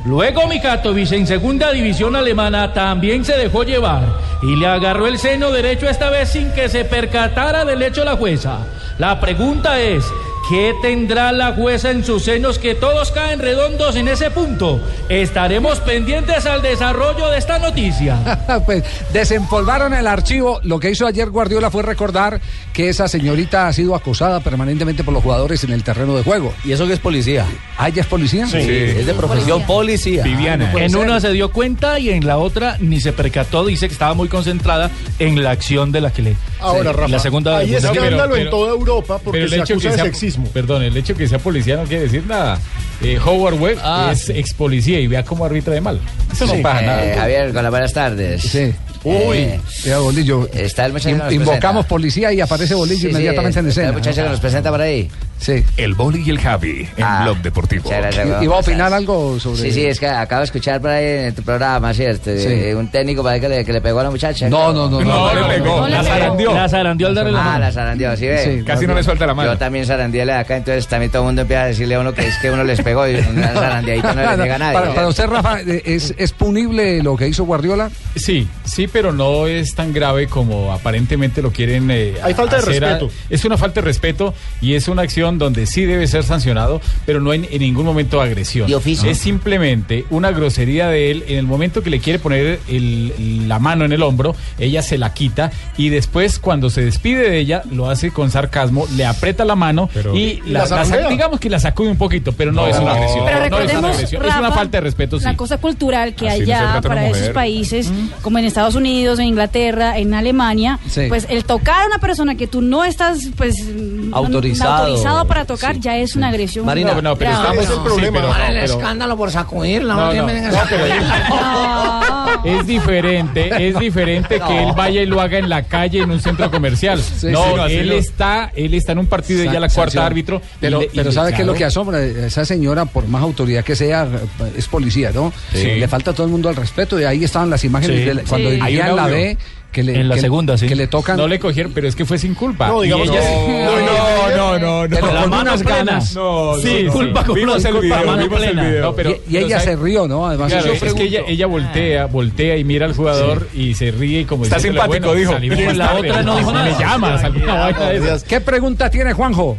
Luego Mikatovic, en segunda división alemana, también se dejó llevar y le agarró el seno derecho esta vez sin que se percatara del hecho la jueza. La pregunta es, ¿qué tendrá la jueza en sus senos que todos caen redondos en ese punto? Estaremos pendientes al desarrollo de esta noticia. pues desempolvaron el archivo. Lo que hizo ayer Guardiola fue recordar que esa señorita ha sido acosada permanentemente por los jugadores en el terreno de juego. ¿Y eso que es policía? ¿Ah, ella es policía? Sí. Es de profesión policía. Viviana. puede en ser. una se dio cuenta y en la otra ni se percató. Dice que estaba muy concentrada en la acción de la que le. Ahora, Sí, Rafa, la segunda hay pero- escándalo en toda Europa porque se acusa de sea, Perdón, el hecho que sea policía no quiere decir nada. Eh, Howard Webb Ah, es ex policía y vea cómo arbitra de mal. Eso no pasa Eh, nada. Javier, con las buenas tardes. Sí. Uy. Eh, ya, Bolillo. Está el muchacho que nos Invocamos presenta. policía y aparece Bolillo Sí, sí, inmediatamente en escena. El muchacho que nos presenta por ahí. Sí. El Boli y el Javi en Ah, Blog Deportivo. muchas gracias, ¿Y-. ¿Iba a opinar algo sobre.? Sí, sí, es que acabo de escuchar por ahí en tu programa, ¿cierto? De- Sí. de un técnico para que le, que le pegó a la muchacha. No, no, no, no, No, no, le pegó. no, La no, zarandeó. La zarandeó al darle la Ah, mano. la zarandeó, ¿sí ve? Sí, Casi no le suelta la mano. Yo también zarandeé de acá, entonces también todo el mundo empieza a decirle a uno que es que uno les pegó y una zarandeadita no le llega a nadie. Para, para usted, Rafa, eh, ¿es, ¿es punible lo que hizo Guardiola? Sí, sí, pero no es tan grave como aparentemente lo quieren. eh, Hay falta de a- respeto. es una falta de respeto y es una acción donde sí debe ser sancionado, pero no en, en ningún momento agresión. ¿De oficio? Es simplemente una grosería de él. En el momento que le quiere poner el- la mano en el hombro, ella se la quita y después, cuando se despide de ella, lo hace con sarcasmo, le aprieta la mano y ¿Y la, digamos que la sacude un poquito, pero no, es una agresión. Pero no es una agresión, es una falta de respeto, sí. La cosa cultural que Así se allá, para esos países, como en Estados Unidos, en Inglaterra, en Alemania, Sí. pues el tocar a una persona que tú no estás pues no- Autorizado. Para tocar ya es una agresión. Marina, No, no, pero estamos es el problema. pero- el pero- escándalo por sacudirla, No, no, no, no, No. Es diferente, es diferente que él vaya y lo haga en la calle en un centro comercial. Sí, no, sí, él está, él está en un partido y ya la cuarta Sanción. árbitro. Pero, le- pero ¿sabe qué es lo que asombra? Esa señora, por más autoridad que sea, es policía, ¿no? Sí. Le falta a todo el mundo al respeto. Y ahí estaban las imágenes Sí. de la- cuando Sí. dirigía Hay un en la. B. Que le, En la que- segunda, sí. Que le tocan. No le cogieron, pero es que fue sin culpa. No, digamos, ella- no, no, no, no, no. Con unas ganas. No, Sí, no, culpa no. con Vimos una el culpa, video, mano vimos el plena. video. Y- ella ¿sabe? se rió, ¿no? Además, Claro, yo es que ella, ella voltea, voltea y mira al jugador y se ríe y como Está diciéndole, simpático, bueno, dijo. salimos la otra no dijo me nada. llamas, alguna vaina de esas. ¿Qué pregunta tiene Juanjo?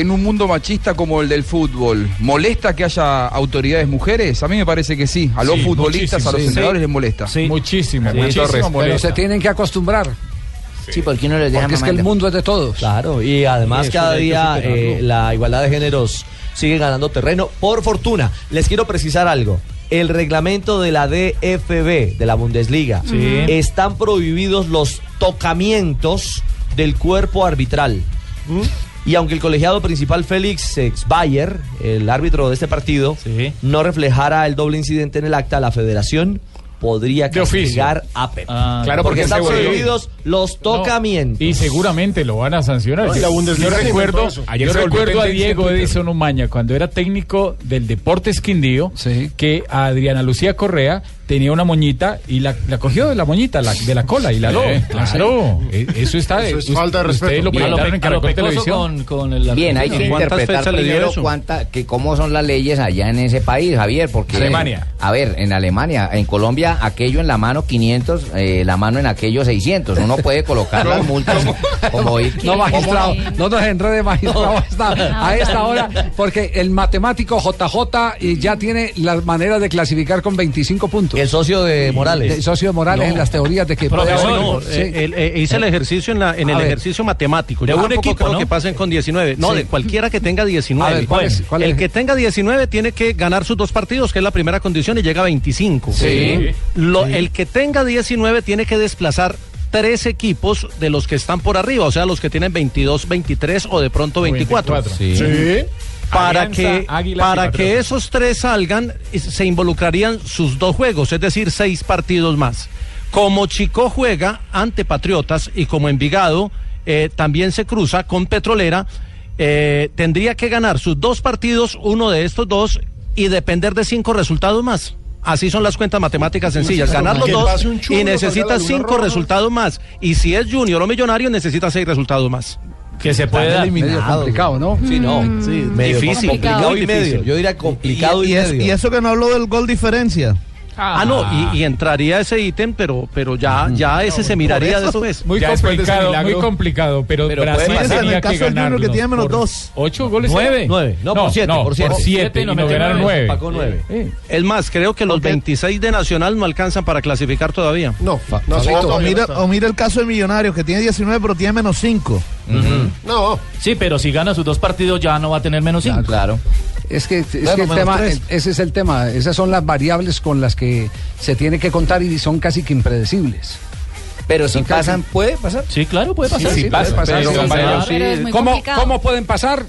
En un mundo machista como el del fútbol, ¿molesta que haya autoridades mujeres? A mí me parece que sí. A los Sí, futbolistas, a los muchísimo. entrenadores Sí. les molesta. Muchísimo, Sí, muchísimo Torres. Pero se tienen que acostumbrar. Sí, porque uno les deja Porque es que el mundo es de todos. Claro, y además Sí, cada día eh, la igualdad de géneros sigue ganando terreno. Por fortuna, les quiero precisar algo. El reglamento de la DFB, de la Bundesliga, Sí. están prohibidos los tocamientos del cuerpo arbitral. Y aunque el colegiado principal Félix Bayer, el árbitro de este partido, no reflejara el doble incidente en el acta, la federación podría castigar a Pep. Claro, porque porque están prohibidos los tocamientos. Y seguramente lo van a sancionar. No, y la Bundesliga yo se recuerdo, yo recuerdo a Diego. Edison Umaña cuando era técnico del Deportes Quindío, que a Adriana Lucía Correa tenía una moñita y la, la cogió de la moñita, la- de la cola y la aló. Claro, sí. e- eso está. Eso es falta de respeto. Lo Bien. en lo Televisión. con, con el Bien, hay que ¿Cuántas interpretar primero cuánta, que cómo son las leyes allá en ese país, Javier, porque Alemania. a ver, en Alemania, en Colombia aquello en la mano 500, eh, la mano en aquello 600. Uno puede colocar las multas como ir. No, magistrado, no nos enrede, magistrado, a esta- a esta hora, porque el matemático JJ y ya tiene las maneras de clasificar con 25 puntos. El socio de Morales. El socio de Morales No. en las teorías de que puede Profesor, no, sí. eh, el- eh, hice el ejercicio en, la, en A el ver. ejercicio matemático. De Yo un tampoco equipo, creo ¿no? que pasen con 19. No, Sí. de cualquiera que tenga 19. A ver, ¿cuál es- cuál el que tenga 19 tiene que ganar sus dos partidos, que es la primera condición, y llega a 25. Sí. Lo- El que tenga 19 tiene que desplazar tres equipos de los que están por arriba, o sea, los que tienen 22, 23 o de pronto 24. 24. Sí. Sí. Para Alianza, que, para que esos tres salgan, y se involucrarían sus dos juegos, es decir, seis partidos más. Como Chico juega ante Patriotas y como Envigado eh, también se cruza con Petrolera, eh, tendría que ganar sus dos partidos, uno de estos dos, y depender de cinco resultados más. Así son las cuentas matemáticas sencillas. Ganar los dos y salga necesita la luna cinco resultados más. Y si es Junior o Millonario, necesita seis resultados más. Que se puede dar. Medio complicado, ¿no? Sí, no. Sí, Medio difícil, complicado y medio. Yo diría complicado y, y, es- medio. y eso que no habló del gol diferencia. Ah, no, y, y entraría ese ítem, pero, pero ya, ya ese se miraría eso, después. Muy Ya después de ese complicado, muy complicado, pero, Pero Brasil tenía En el caso que del Junior, ganar que tiene menos dos. ¿Ocho goles? Nueve. Nueve. No, por siete, no, por siete. siete, y nos ganaron nueve. Pacó nueve. Es más, creo que los 26 de Nacional no alcanzan para clasificar todavía. No, O, o mira, o mira el caso de Millonarios, que tiene 19, pero tiene menos 5. No. Sí, pero si gana sus dos partidos ya no va a tener menos cinco. Claro. Es que, es que el tema, tres. ese es el tema. Esas son las variables con las que se tiene que contar y son casi que impredecibles. Pero si pasan, ¿puede pasar? Sí, claro, puede pasar. Sí, Sí, puede pasar, pero. Pero ¿Cómo. ¿Cómo pueden pasar?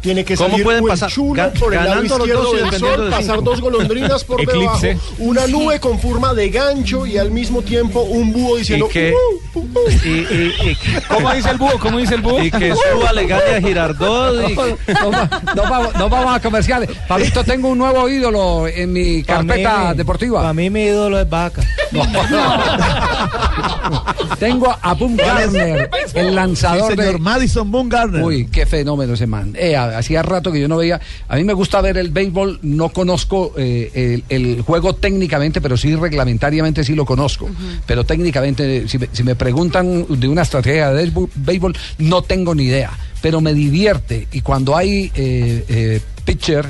Tiene que ¿Cómo salir pueden pasar? chulo Ga- por el lado ganando los izquierdo del dependiendo sol, de pasar dos golondrinas por Eclipse. debajo, una nube con forma de gancho y al mismo tiempo un búho diciendo Y que- "Uh, uh, uh". Y, y- y- ¿Cómo dice el búho? ¿Cómo dice el búho? y que suba le gane a Girardot. y- No, no vamos, no vamos a comerciales. Pablito, tengo un nuevo ídolo en mi carpeta deportiva. Para mí mi ídolo es Vaca. Tengo a Boom Garner, el lanzador Sí, señor de... Madison Bumgarner. Uy, qué fenómeno ese man. Eh, hacía rato que yo no veía. A mí me gusta ver el béisbol, no conozco eh, el, el juego técnicamente, pero sí reglamentariamente sí lo conozco. Pero técnicamente, si me, si me preguntan de una estrategia de béisbol- no tengo ni idea. Pero me divierte. Y cuando hay eh, eh, pitcher.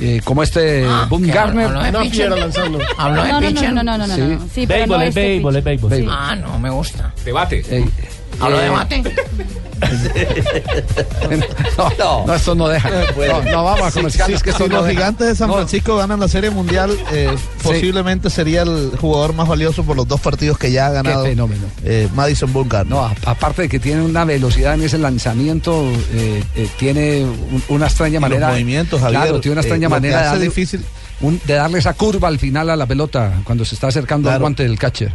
eh, como este Boom Garner. una piedra lanzando. No, no, no, no, no, no, no, no. Sí. Sí, pero Béisbol, no es este béisbol, es béisbol. pitch. Ah, no, me gusta. Debate. eh, ¿Hablo de eh, mate? no, no, esto no deja. No, no vamos a comerciales que esto Si no los deja. gigantes de San No. Francisco ganan la Serie Mundial, eh, posiblemente sería el jugador más valioso por los dos partidos que ya ha ganado fenómeno. eh, Madison Bumgarner. No, aparte de que tiene una velocidad en ese lanzamiento, eh, eh, tiene un- una extraña los manera. movimientos, Javier, Claro, tiene una extraña que manera de darle, difícil- un- de darle esa curva al final a la pelota cuando se está acercando al guante del catcher.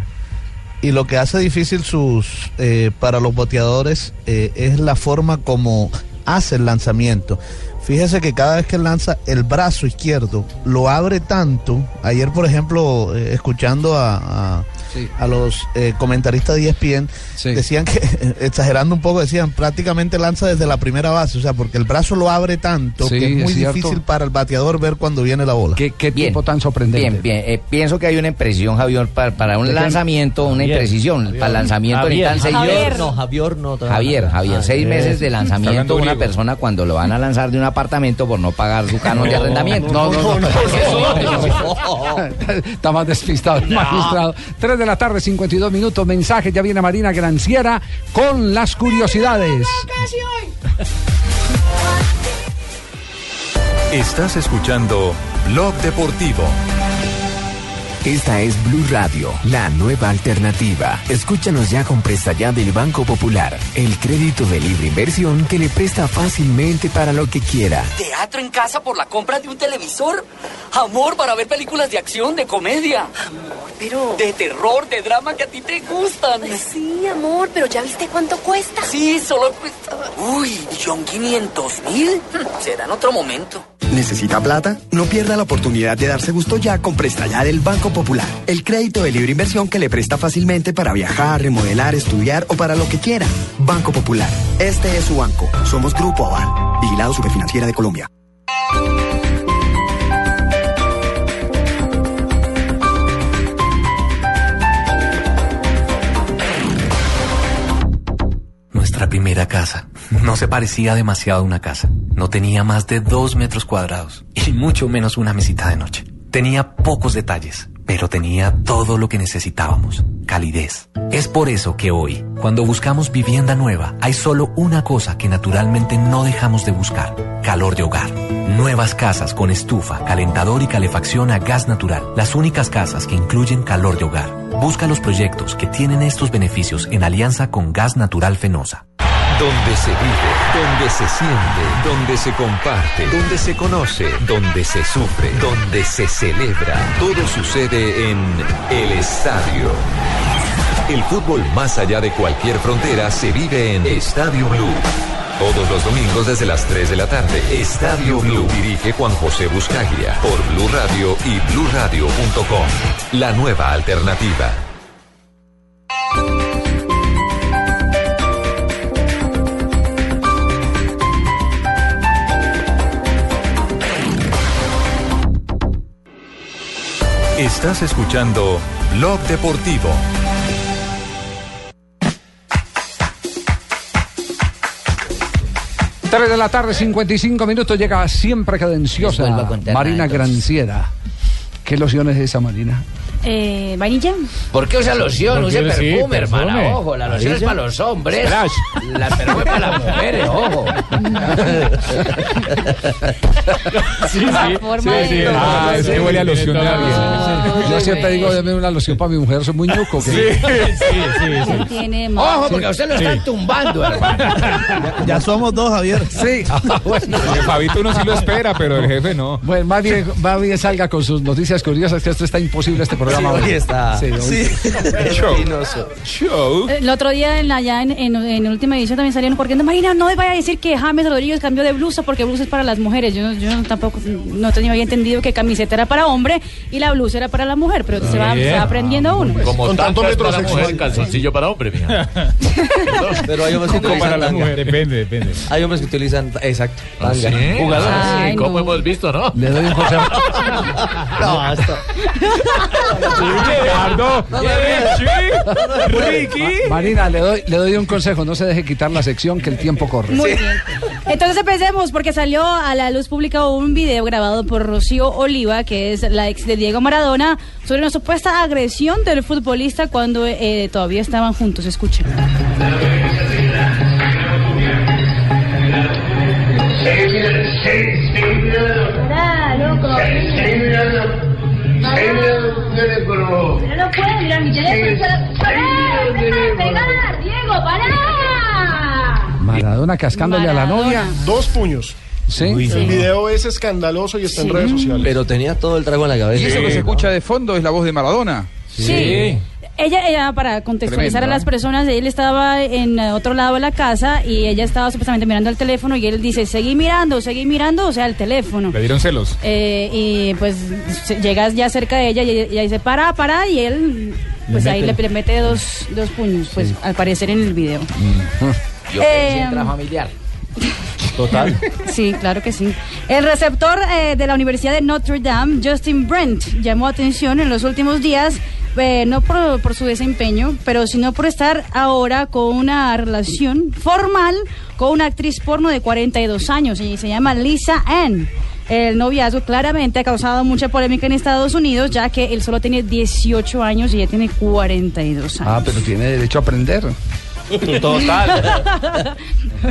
Y lo que hace difícil sus eh, para los boteadores eh, es la forma como hace el lanzamiento. Fíjese que cada vez que lanza el brazo izquierdo lo abre tanto. Ayer, por ejemplo, eh, escuchando a, a, Sí. a los eh, comentaristas de ESPN, Sí. decían que, exagerando un poco, decían prácticamente lanza desde la primera base. O sea, porque el brazo lo abre tanto Sí, que es muy difícil para el bateador ver cuando viene la bola. ¿Qué, qué Bien. tipo tan sorprendente? Bien, bien. Eh, pienso que hay una impresión, Javier, para, para un lanzamiento, una Javier. imprecisión. Para el lanzamiento Javier. necesitan seis Javier. No, Javier no. Javier, Javier, Ah, seis es- meses de lanzamiento una persona cuando lo van a lanzar de un apartamento por no pagar su canon de arrendamiento. No, no, no. Está más despistado el magistrado. 3 de la tarde, 52 minutos. Mensaje, ya viene Marina Granciera con las curiosidades. Estás escuchando Blog Deportivo. Esta es Blue Radio, la nueva alternativa. Escúchanos ya con presta ya del Banco Popular, el crédito de libre inversión que le presta fácilmente para lo que quiera. ¿Teatro en casa por la compra de un televisor? ¿Amor para ver películas de acción, de comedia? Amor, pero... De terror, de drama que a ti te gustan. Sí, amor, pero ¿ya viste cuánto cuesta? Sí, solo cuesta... Uy, ¿millón quinientos mil? Será en otro momento. ¿Necesita plata? No pierda la oportunidad de darse gusto ya con Presta Ya del Banco Popular, el crédito de libre inversión que le presta fácilmente para viajar, remodelar, estudiar o para lo que quiera. Banco Popular, este es su banco. Somos Grupo Aval, Vigilado Superfinanciera de Colombia. Nuestra primera casa no se parecía demasiado a una casa. No tenía más de dos metros cuadrados y mucho menos una mesita de noche. Tenía pocos detalles pero tenía todo lo que necesitábamos, calidez. Es por eso que hoy, cuando buscamos vivienda nueva, hay solo una cosa que naturalmente no dejamos de buscar, calor de hogar. Nuevas casas con estufa, calentador y calefacción a gas natural, las únicas casas que incluyen calor de hogar. Busca los proyectos que tienen estos beneficios en alianza con Gas Natural Fenosa. Donde se vive, donde se siente, donde se comparte, donde se conoce, donde se sufre, donde se celebra. Todo sucede en el estadio. El fútbol más allá de cualquier frontera se vive en Estadio Blue. Todos los domingos desde las 3 de la tarde. Estadio Blue dirige Juan José Buscaglia por Blue Radio y bluradio.com. La nueva alternativa. Estás escuchando Blog Deportivo. Tres de la tarde, 55 minutos, llega siempre cadenciosa Marina. Granciera. ¿Qué loción es esa, Marina? Eh, ¿Vainilla? ¿Por qué usa loción? Sí, perfume, perfume. hermana. Ojo, la loción es para los hombres. Splash. La perfume es para las mujeres, ojo. Sí, sí, forma sí, sí. Ah, es que huele a loción de alguien. Yo siempre digo, deme una loción para mi mujer, soy muy ñuco. Sí, sí, sí. Ojo, porque a usted lo están tumbando, hermano. Ya somos dos, Javier. Sí. El Fabito uno sí lo espera, pero el jefe no. Bueno, más bien, más bien salga con sus noticias curiosas, que esto está imposible este programa. Sí, hoy está. Sí, hoy- Sí. Show. Show. El otro día en la ya en, en, en última edición también salieron corriendo. Marina, no vaya a decir que James Rodríguez cambió de blusa porque blusa es para las mujeres. Yo, yo tampoco no tenía había entendido que camiseta era para hombre y la blusa era para la mujer, pero se va, Bien. se va aprendiendo uno. Como Con tanto metrosexual. mujer, calzoncillo para hombre, mija. Pero hay hombres que Como para utilizan la tanga. mujer. Depende, depende. Hay hombres que utilizan, exacto, tanga. ¿Sí? Jugadores. Ah, sí, ¿Cómo no. hemos visto, no? Le doy un consejo. No, basta. Ricardo, Ricky. Marina, le doy, le doy un consejo, no se deje quitar la sección que el tiempo corre. Muy bien. Entonces empecemos porque salió a la luz pública un video grabado por Rocío Oliva, que es la ex de Diego Maradona, sobre una supuesta agresión del futbolista cuando eh, todavía estaban juntos. Escuchen. Pará, loco. Pero no mirar mi teléfono. ¡Pará! ¡Deja de pegar, Diego! ¡Pará! Maradona cascándole a la novia. Dos puños. Sí. El video es escandaloso y está en redes sociales. Pero tenía todo el trago en la cabeza. Y eso que se escucha de fondo es la voz de Maradona. Sí. Ella, ella, para contextualizar Tremendo, a las ¿eh? personas, él estaba en eh, otro lado de la casa y ella estaba supuestamente mirando el teléfono y él dice, seguí mirando, seguí mirando, o sea, el teléfono. Le dieron celos. Eh, y pues llegas ya cerca de ella y ella dice, para, para, y él pues Le ahí mete. le, le mete dos, dos puños, pues al parecer en el video. Yo Eh, intrafamiliar. Total. Sí, claro que sí. El receptor eh, de la Universidad de Notre Dame, Justin Brent, llamó atención en los últimos días, eh, no por, por su desempeño, pero sino por estar ahora con una relación formal con una actriz porno de 42 años y se llama Lisa Ann. El noviazgo claramente ha causado mucha polémica en Estados Unidos, ya que él solo tiene 18 años y ella tiene 42 años. Ah, pero tiene derecho a aprender. Total.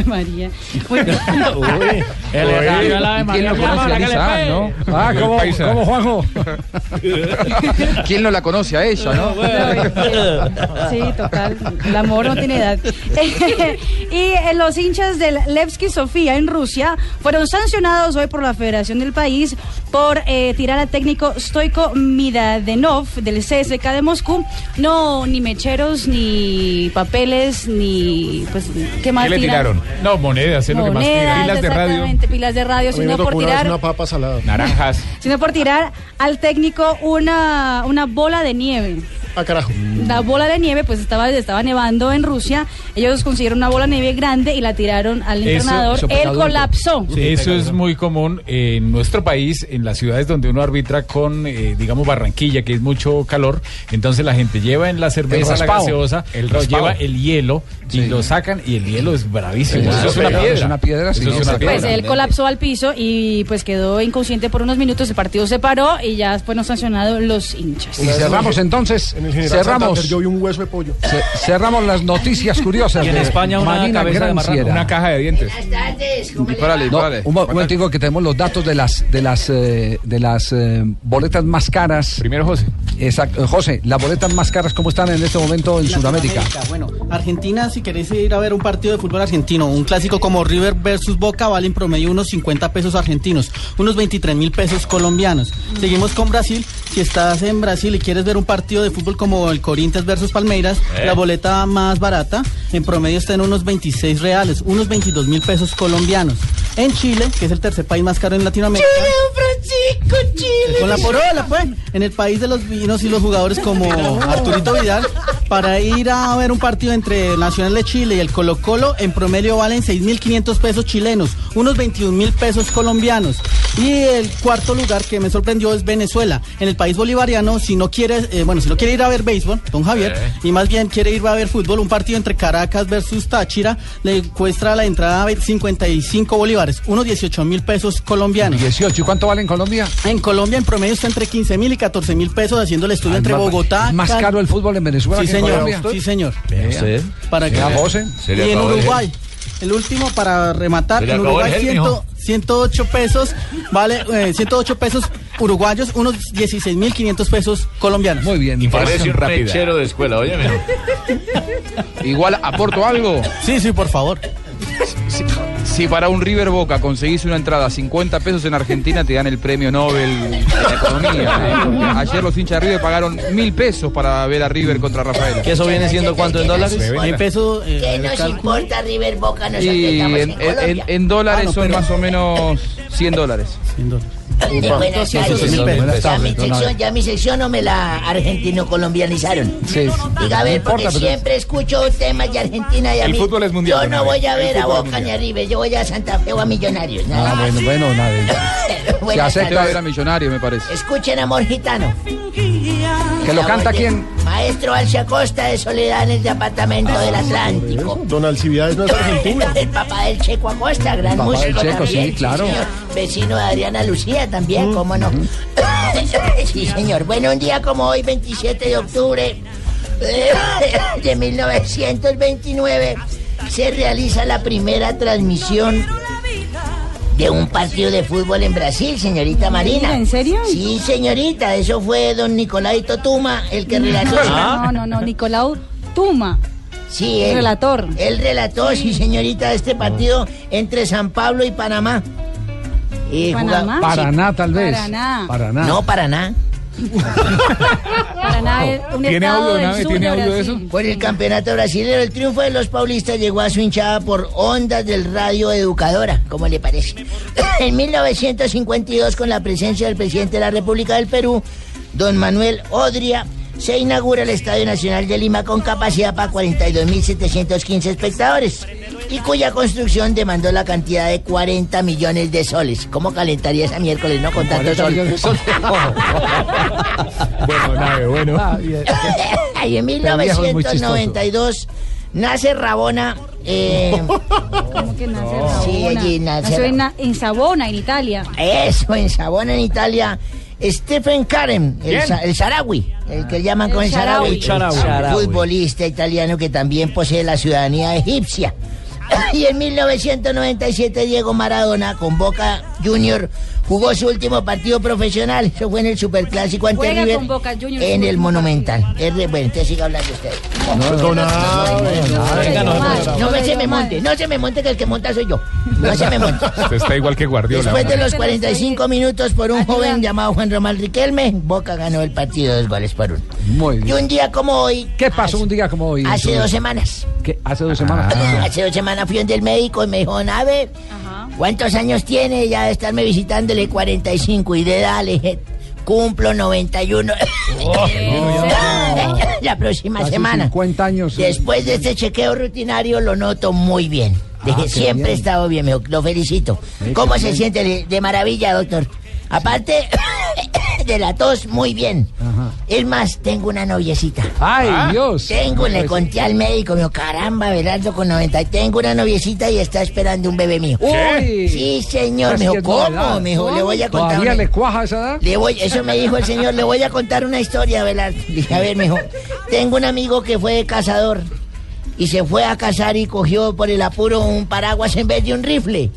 María. Bien. El la de ¿Y quién lo conoce a Lisa no? Ah, ¿cómo, cómo, Juanjo? ¿Quién no la conoce a ella, no? Sí, total. El amor no tiene edad. y eh, los hinchas del Levski Sofía en Rusia fueron sancionados hoy por la Federación del país por eh, tirar al técnico Stoiko Midadenov del CSK de Moscú. No, ni mecheros, ni papeles, ni. Pues, ¿qué más ¿Qué le tiraron? No, monedas, es lo que más. Pilas de radio. exactamente, pilas de radio, sino por tirar una papa salada. Naranjas. sino por tirar al técnico una, una bola de nieve. Ah, carajo. La bola de nieve, pues estaba, estaba nevando en Rusia. Ellos consiguieron una bola de nieve grande y la tiraron al Eso- entrenador. eso Él colapsó. Eso es muy común en nuestro país, en las ciudades donde uno arbitra con, eh, digamos, Barranquilla, que es mucho calor. Entonces la gente lleva en la cerveza, la raspado. gaseosa, El lo lleva el hielo y lo sacan y el hielo es bravísimo. Sí, Eso es una piedra. es una piedra, sí, Eso es una exacto. Pues piedra. él colapsó al piso y pues quedó inconsciente por unos minutos. El partido se paró y ya fueron sancionados los hinchas. Y cerramos entonces. En el general Cerramos. Santander yo vi un hueso de pollo. Ce- cerramos las noticias curiosas. Y en de España una Marina cabeza de marrano. Granciera. Una caja de dientes. No, un mo- momentico que tenemos los datos de las de las eh, de las eh, boletas más caras. Primero José. Exacto, José, las boletas más caras cómo están en este momento en Sudamérica. Bueno, Argentina, si queréis ir a ver un partido de fútbol argentino, un clásico como River versus Boca, vale en promedio unos 50 pesos argentinos, unos 23 mil pesos colombianos. Seguimos con Brasil. Si estás en Brasil y quieres ver un partido de fútbol como el Corinthians versus Palmeiras, Eh. la boleta más barata en promedio está en unos 26 reales, unos 22 mil pesos colombianos. En Chile, que es el tercer país más caro en Latinoamérica. Francisco, Chile. Con la porola, pues. En el país de los vinos y los jugadores como Arturito Vidal, para ir a ver un partido entre Nacional de Chile y el Colo Colo, en promedio valen 6.500 pesos chilenos, unos 21.000 pesos colombianos. Y el cuarto lugar que me sorprendió es Venezuela. En el país bolivariano, si no quiere, eh, bueno, si no quiere ir a ver béisbol, don Javier, Eh. y más bien quiere ir a ver fútbol, un partido entre Caracas versus Táchira, le cuesta la entrada 55 bolívares, unos 18 mil pesos colombianos. 18, ¿y cuánto vale en Colombia? En Colombia en promedio está entre 15 mil y 14 mil pesos haciendo el estudio Ah, entre Bogotá. ¿es más caro el fútbol en Venezuela Sí, que en señor. Colombia? Sí, señor. Para que Y en Uruguay. El último para rematar, en Uruguay el gel, 100 mijo. 108 pesos, vale, eh, 108 pesos uruguayos, unos 16 mil 500 pesos colombianos. Muy bien. Parece un de escuela, oye, Igual, ¿aporto algo? Sí, sí, por favor. Si, si para un River Boca conseguís una entrada a 50 pesos en Argentina, te dan el premio Nobel de la Economía. Ayer los hinchas de River pagaron mil pesos para ver a River contra Rafael. ¿Que eso viene siendo cuánto en dólares? En pesos. eh, ¿Qué nos importa River Boca? Nosotros Y en, en, en- Colombia. en dólares Ah, no, son pero- más o menos 100 dólares. De buenas tardes. Buenas Ya tardes, mi, sección, Abel. ya mi sección no me la argentino-colombianizaron. Sí. Diga, a ver, porque siempre escucho temas de Argentina y a El fútbol es mundial, Yo no voy a ver a Boca ni a River, yo voy a Santa Fe o a Millonarios. Ah, más. bueno, bueno, nada. Se acepta ver a Millonario, me parece. Escuchen Amor Gitano. ¿Que lo canta quién? Maestro Alcia Costa de Soledad en el departamento del Atlántico. Don Alcibiades no es argentino. El papá del Checo Acosta, gran papá del músico Checo, también. sí, claro. señor. Vecino de Adriana Lucía también, cómo no. sí, señor. Bueno, un día como hoy, 27 de octubre de 1929, se realiza la primera transmisión de un partido de fútbol en Brasil, señorita Marina. ¿En serio? Sí, señorita. Eso fue don Nicolaito Tuma el que relató. No, no, no, Nicolau Tuma. Sí, él. Relator. Él relató, sí, señorita, este partido entre San Pablo y Panamá. Eh, ¿Panamá? Paraná, sí. tal vez. Paraná. Paraná. No, Paraná. Paraná es un ¿Tiene estado audio, del Nave? sur ¿Tiene de audio de Brasil. Por el campeonato brasileño, el triunfo de los paulistas llegó a su hinchada por ondas del radio educadora, ¿cómo le parece? En 1952, con la presencia del presidente de la República del Perú, don Manuel Odria, se inaugura el Estadio Nacional de Lima con capacidad para 42.715 espectadores y cuya construcción demandó la cantidad de 40 millones de soles. ¿Cómo calentaría esa miércoles, no? Con tanto 40 sol. de soles. Bueno, nave, bueno. Ah, y en Pero viejo es muy chistoso. 1992 nace Rabona. eh, ¿Cómo que nace Rabona? Sí, allí nace Nació en, Savona, en Italia. eso, en Sabona, en Italia. Stephen Karen, el, el Sarawi, el que llaman con El Sarawi. Futbolista italiano que también posee la ciudadanía egipcia. Y en 1997 Diego Maradona con Boca Junior jugó su último partido profesional. Eso fue en el Superclásico ante Juega River con Boca Juniors en el Monumental. Es de- bueno, entonces siga hablando usted. No, no se me monte, no se me monte que el que monta soy yo. No se me monte. Usted está igual que Guardiola. Después de los 45 minutos por un joven llamado Juan Román Riquelme, Boca ganó el partido dos goles por uno. Muy Y bien. un día como hoy, ¿Qué pasó un día como hoy? hace dos semanas, ¿Qué? Hace dos semanas. hace dos semanas fui donde el médico y me dijo, Nave, ¿cuántos años tiene? Ya de estarme visitándole 45 y de edad, le dije, cumplo 91 la próxima Casi semana. 50 años. Después de este chequeo rutinario lo noto muy bien. Dije, qué siempre he estado bien, me- lo felicito. Sí, ¿Cómo se bien. siente? De, de maravilla, doctor. Aparte de la tos, muy bien. Es más, tengo una noviecita. ¡Ay, Dios! Tengo, le Pues- conté al médico, me dijo, caramba, Belardo con 90. Tengo una noviecita y está esperando un bebé mío. Uy. Sí, señor. Me dijo, ¿cómo? Me dijo, le voy a contar. ¿Todavía una- le cuaja esa edad? le voy, eso me dijo el señor, le voy a contar una historia, Belardo. Dije, a ver, me dijo, tengo un amigo que fue cazador y se fue a cazar y cogió por el apuro un paraguas en vez de un rifle.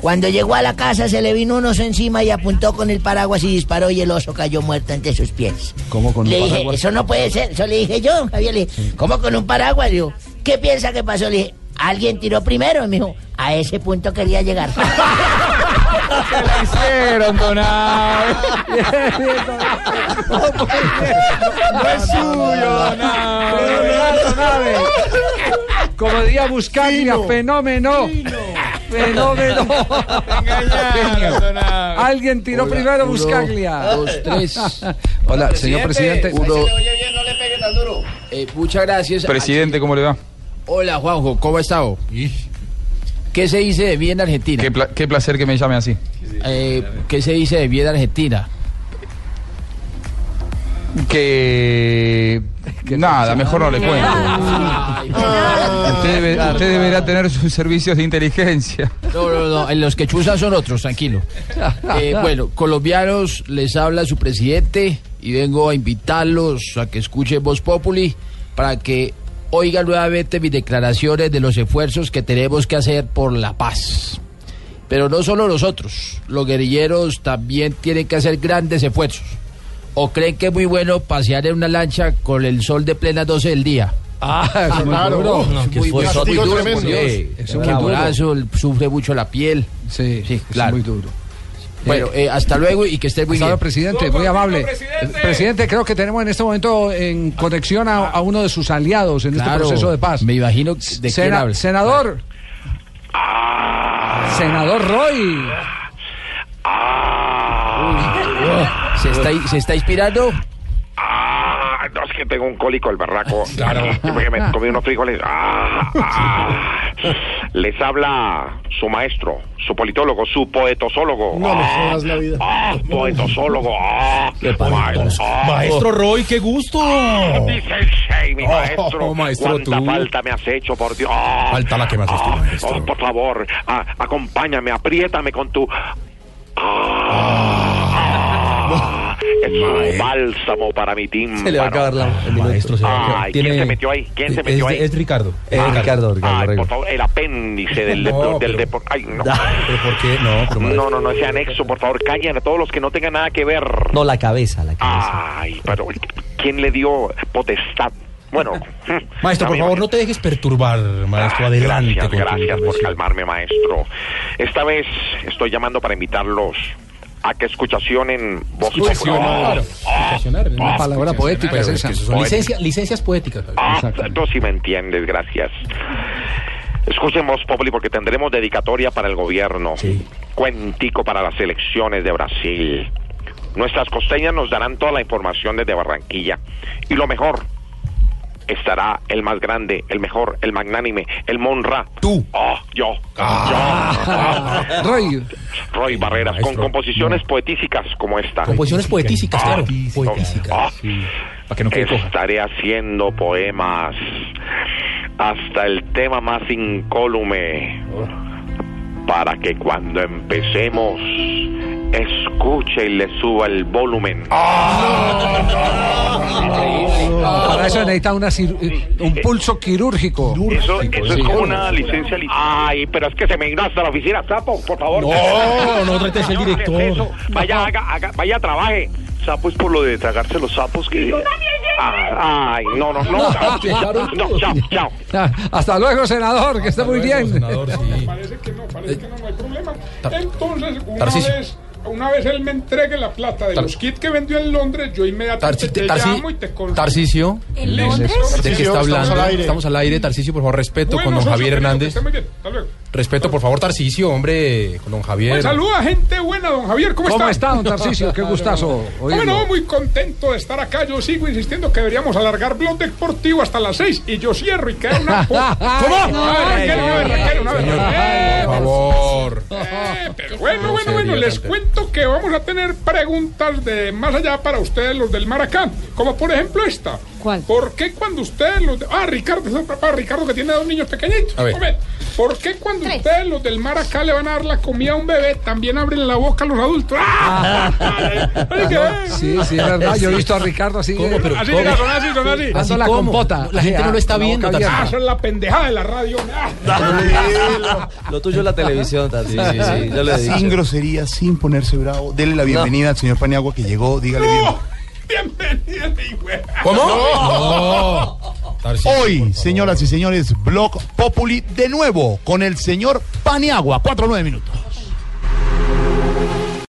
Cuando llegó a la casa se le vino un oso encima y apuntó con el paraguas y disparó y el oso cayó muerto ante sus pies. ¿Cómo con un Le dije, paraguas? eso no puede ser. Eso le dije yo, Javier. Le dije, ¿cómo con un paraguas? Digo, ¿qué piensa que pasó? Le dije, alguien tiró primero. Y me dijo, a ese punto quería llegar. hicieron, Donado. No es suyo, Como diría Buscaglia, fenómeno. Fenómeno. Alguien tiró Hola, primero uno, Buscaglia. dos, tres. Hola, señor presidente. Uno- Eh, muchas gracias. Presidente, ¿cómo le va? Hola, Juanjo, ¿cómo ha estado? ¿Qué se dice de bien Argentina? Qué, pla- qué placer que me llame así. Eh, ¿Qué se dice de bien Argentina? Que... Nada, mejor no le cuento. Usted, debe- usted deberá tener sus servicios de inteligencia. No, no, no, eh, los que chuzan son otros, tranquilo. Eh, bueno, colombianos, les habla su presidente y vengo a invitarlos a que escuchen Voz Populi para que oigan nuevamente mis declaraciones de los esfuerzos que tenemos que hacer por la paz. Pero no solo nosotros, los guerrilleros también tienen que hacer grandes esfuerzos. ¿O creen que es muy bueno pasear en una lancha con el sol de plena 12 del día? Ah, es muy claro, duro. no, que Muy fue duro, muy muy duro, Dios. sí, es muy duro. sufre mucho la piel. Sí, sí, es claro. muy duro. Bueno, eh, hasta luego y que esté muy Hasta bien. presidente, muy amable. Presidente. creo que tenemos en este momento en conexión a, a uno de sus aliados en este Claro, proceso de paz. Me imagino de quién Sena- habla. senador. Senador Roy. ¿Se está, ¿Se está inspirando? Ah, no, es que tengo un cólico el berraco. Claro. Porque me comí unos frijoles. Ah, ah. Les habla su maestro, su politólogo, su poetosólogo. No me Ah, jodas la vida. Ah, poetosólogo. Ah, maestro, ah. Maestro Roy, qué gusto. Dice el Shey, mi Oh, maestro. maestro, ¿Cuánta tú. falta me has hecho, por Dios? Ah, Falta la que me tú, ah, maestro. oh, por favor, ah, acompáñame, apriétame con tu... Ah, es un bálsamo para mi tímpano. Se le va a acabar la- el. Maestro, se. Ay, ¿quién Tiene- se metió ahí? ¿Quién se es- metió ahí? es Ricardo. Ah, Ricardo, Ricardo, Ay, Ricardo. por favor, el apéndice del, No, del pero-. Ay, no. ¿Pero por qué? No, pero No, no, no, ese anexo, por favor, callen a todos los que no tengan nada que ver. No, la cabeza, la cabeza. Ay, pero ¿quién le dio potestad? Bueno, Maestro, por favor, no te dejes perturbar, maestro. Adelante. Gracias, con tu gracias por intervención. calmarme, maestro. Esta vez estoy llamando para invitarlos a que escuchacionen voz Escuchacionar. Escuchacionar, es una palabra poética, es que son licencia- licencias poéticas. Ah, tú sí me entiendes, gracias. Escuchen Voz Populi porque tendremos dedicatoria para el gobierno. Cuentico para las elecciones de Brasil. Nuestras costeñas nos darán toda la información desde Barranquilla. Y lo mejor, estará el más grande, el mejor, el magnánime, el Monra. Tú. Oh, yo. Yo. Roy. Roy Barreras, con composiciones poetísicas como esta. Composiciones poetísicas, Ah, claro. no. Poetísicas. Ah, Para que no quede coja. Estaré haciendo poemas hasta el tema más incólume para que cuando empecemos escuche y le suba el volumen. Para eso necesita una eh, un pulso quirúrgico. Eso, eso es como una licencia. li- Ay, pero es que se me vino hasta la oficina, sapo, por favor. No, no ¿qué es director. Vaya, haga- vaya, trabaje. Sapo es por lo de tragarse los sapos que. Ah, ay, no, no, no. No, chao, chao. Ah, Hasta luego, senador, que esté muy bien. Parece que no, parece que no, no hay problema. Entonces, una Tarcisio. vez, una vez él me entregue la plata de Tar- los kits que vendió en Londres, yo inmediatamente Tarci- te Tarci- llamo y te. Tarcisio. ¿En Londres? ¿De qué está estamos hablando? al aire. Estamos al aire, Tarcisio, por favor, respeto Bueno, con don Javier Hernández. esté muy bien. Hasta luego. Respeto, por favor, Tarcicio, hombre, con don Javier. Pues saluda gente buena, don Javier, ¿cómo, ¿Cómo está? está, don Tarcisio? Qué gustazo Bueno, muy contento de estar acá. Yo sigo insistiendo que deberíamos alargar blog deportivo hasta las seis y yo cierro y queda una. ¿Cómo? No, a ver, Raquel, una vez, Raquel, una vez. Señor, Eh, por favor. eh, pero bueno, bueno, bueno, les cuento que vamos a tener preguntas de más allá para ustedes, los del Maracán. Como por ejemplo esta. ¿Cuál? ¿Por qué cuando ustedes los de... Ah, Ricardo, papá, Ricardo que tiene dos niños pequeñitos. A ver. ¿Por qué cuando ustedes los del Maracán le van a dar la comida a un bebé, también abren la boca a los adultos? ¡Ah! ¿qué? Sí, sí, es verdad. Yo he visto a Ricardo así. ¿Cómo? Pero, así, mira, son así, son así. La compota. La gente no lo está viendo, Ah, es la pendejada de la radio. Ah. Lo tuyo es la televisión, Tati. Sí, sí, sí, yo le he Sin grosería, sin ponerse bravo. Dele la bienvenida al señor Paniagua que llegó. Dígale bien. Güey. ¿Cómo? No. Hoy, señoras y señores, Blog Populi de nuevo con el señor Paniagua. Cuatro o nueve minutos.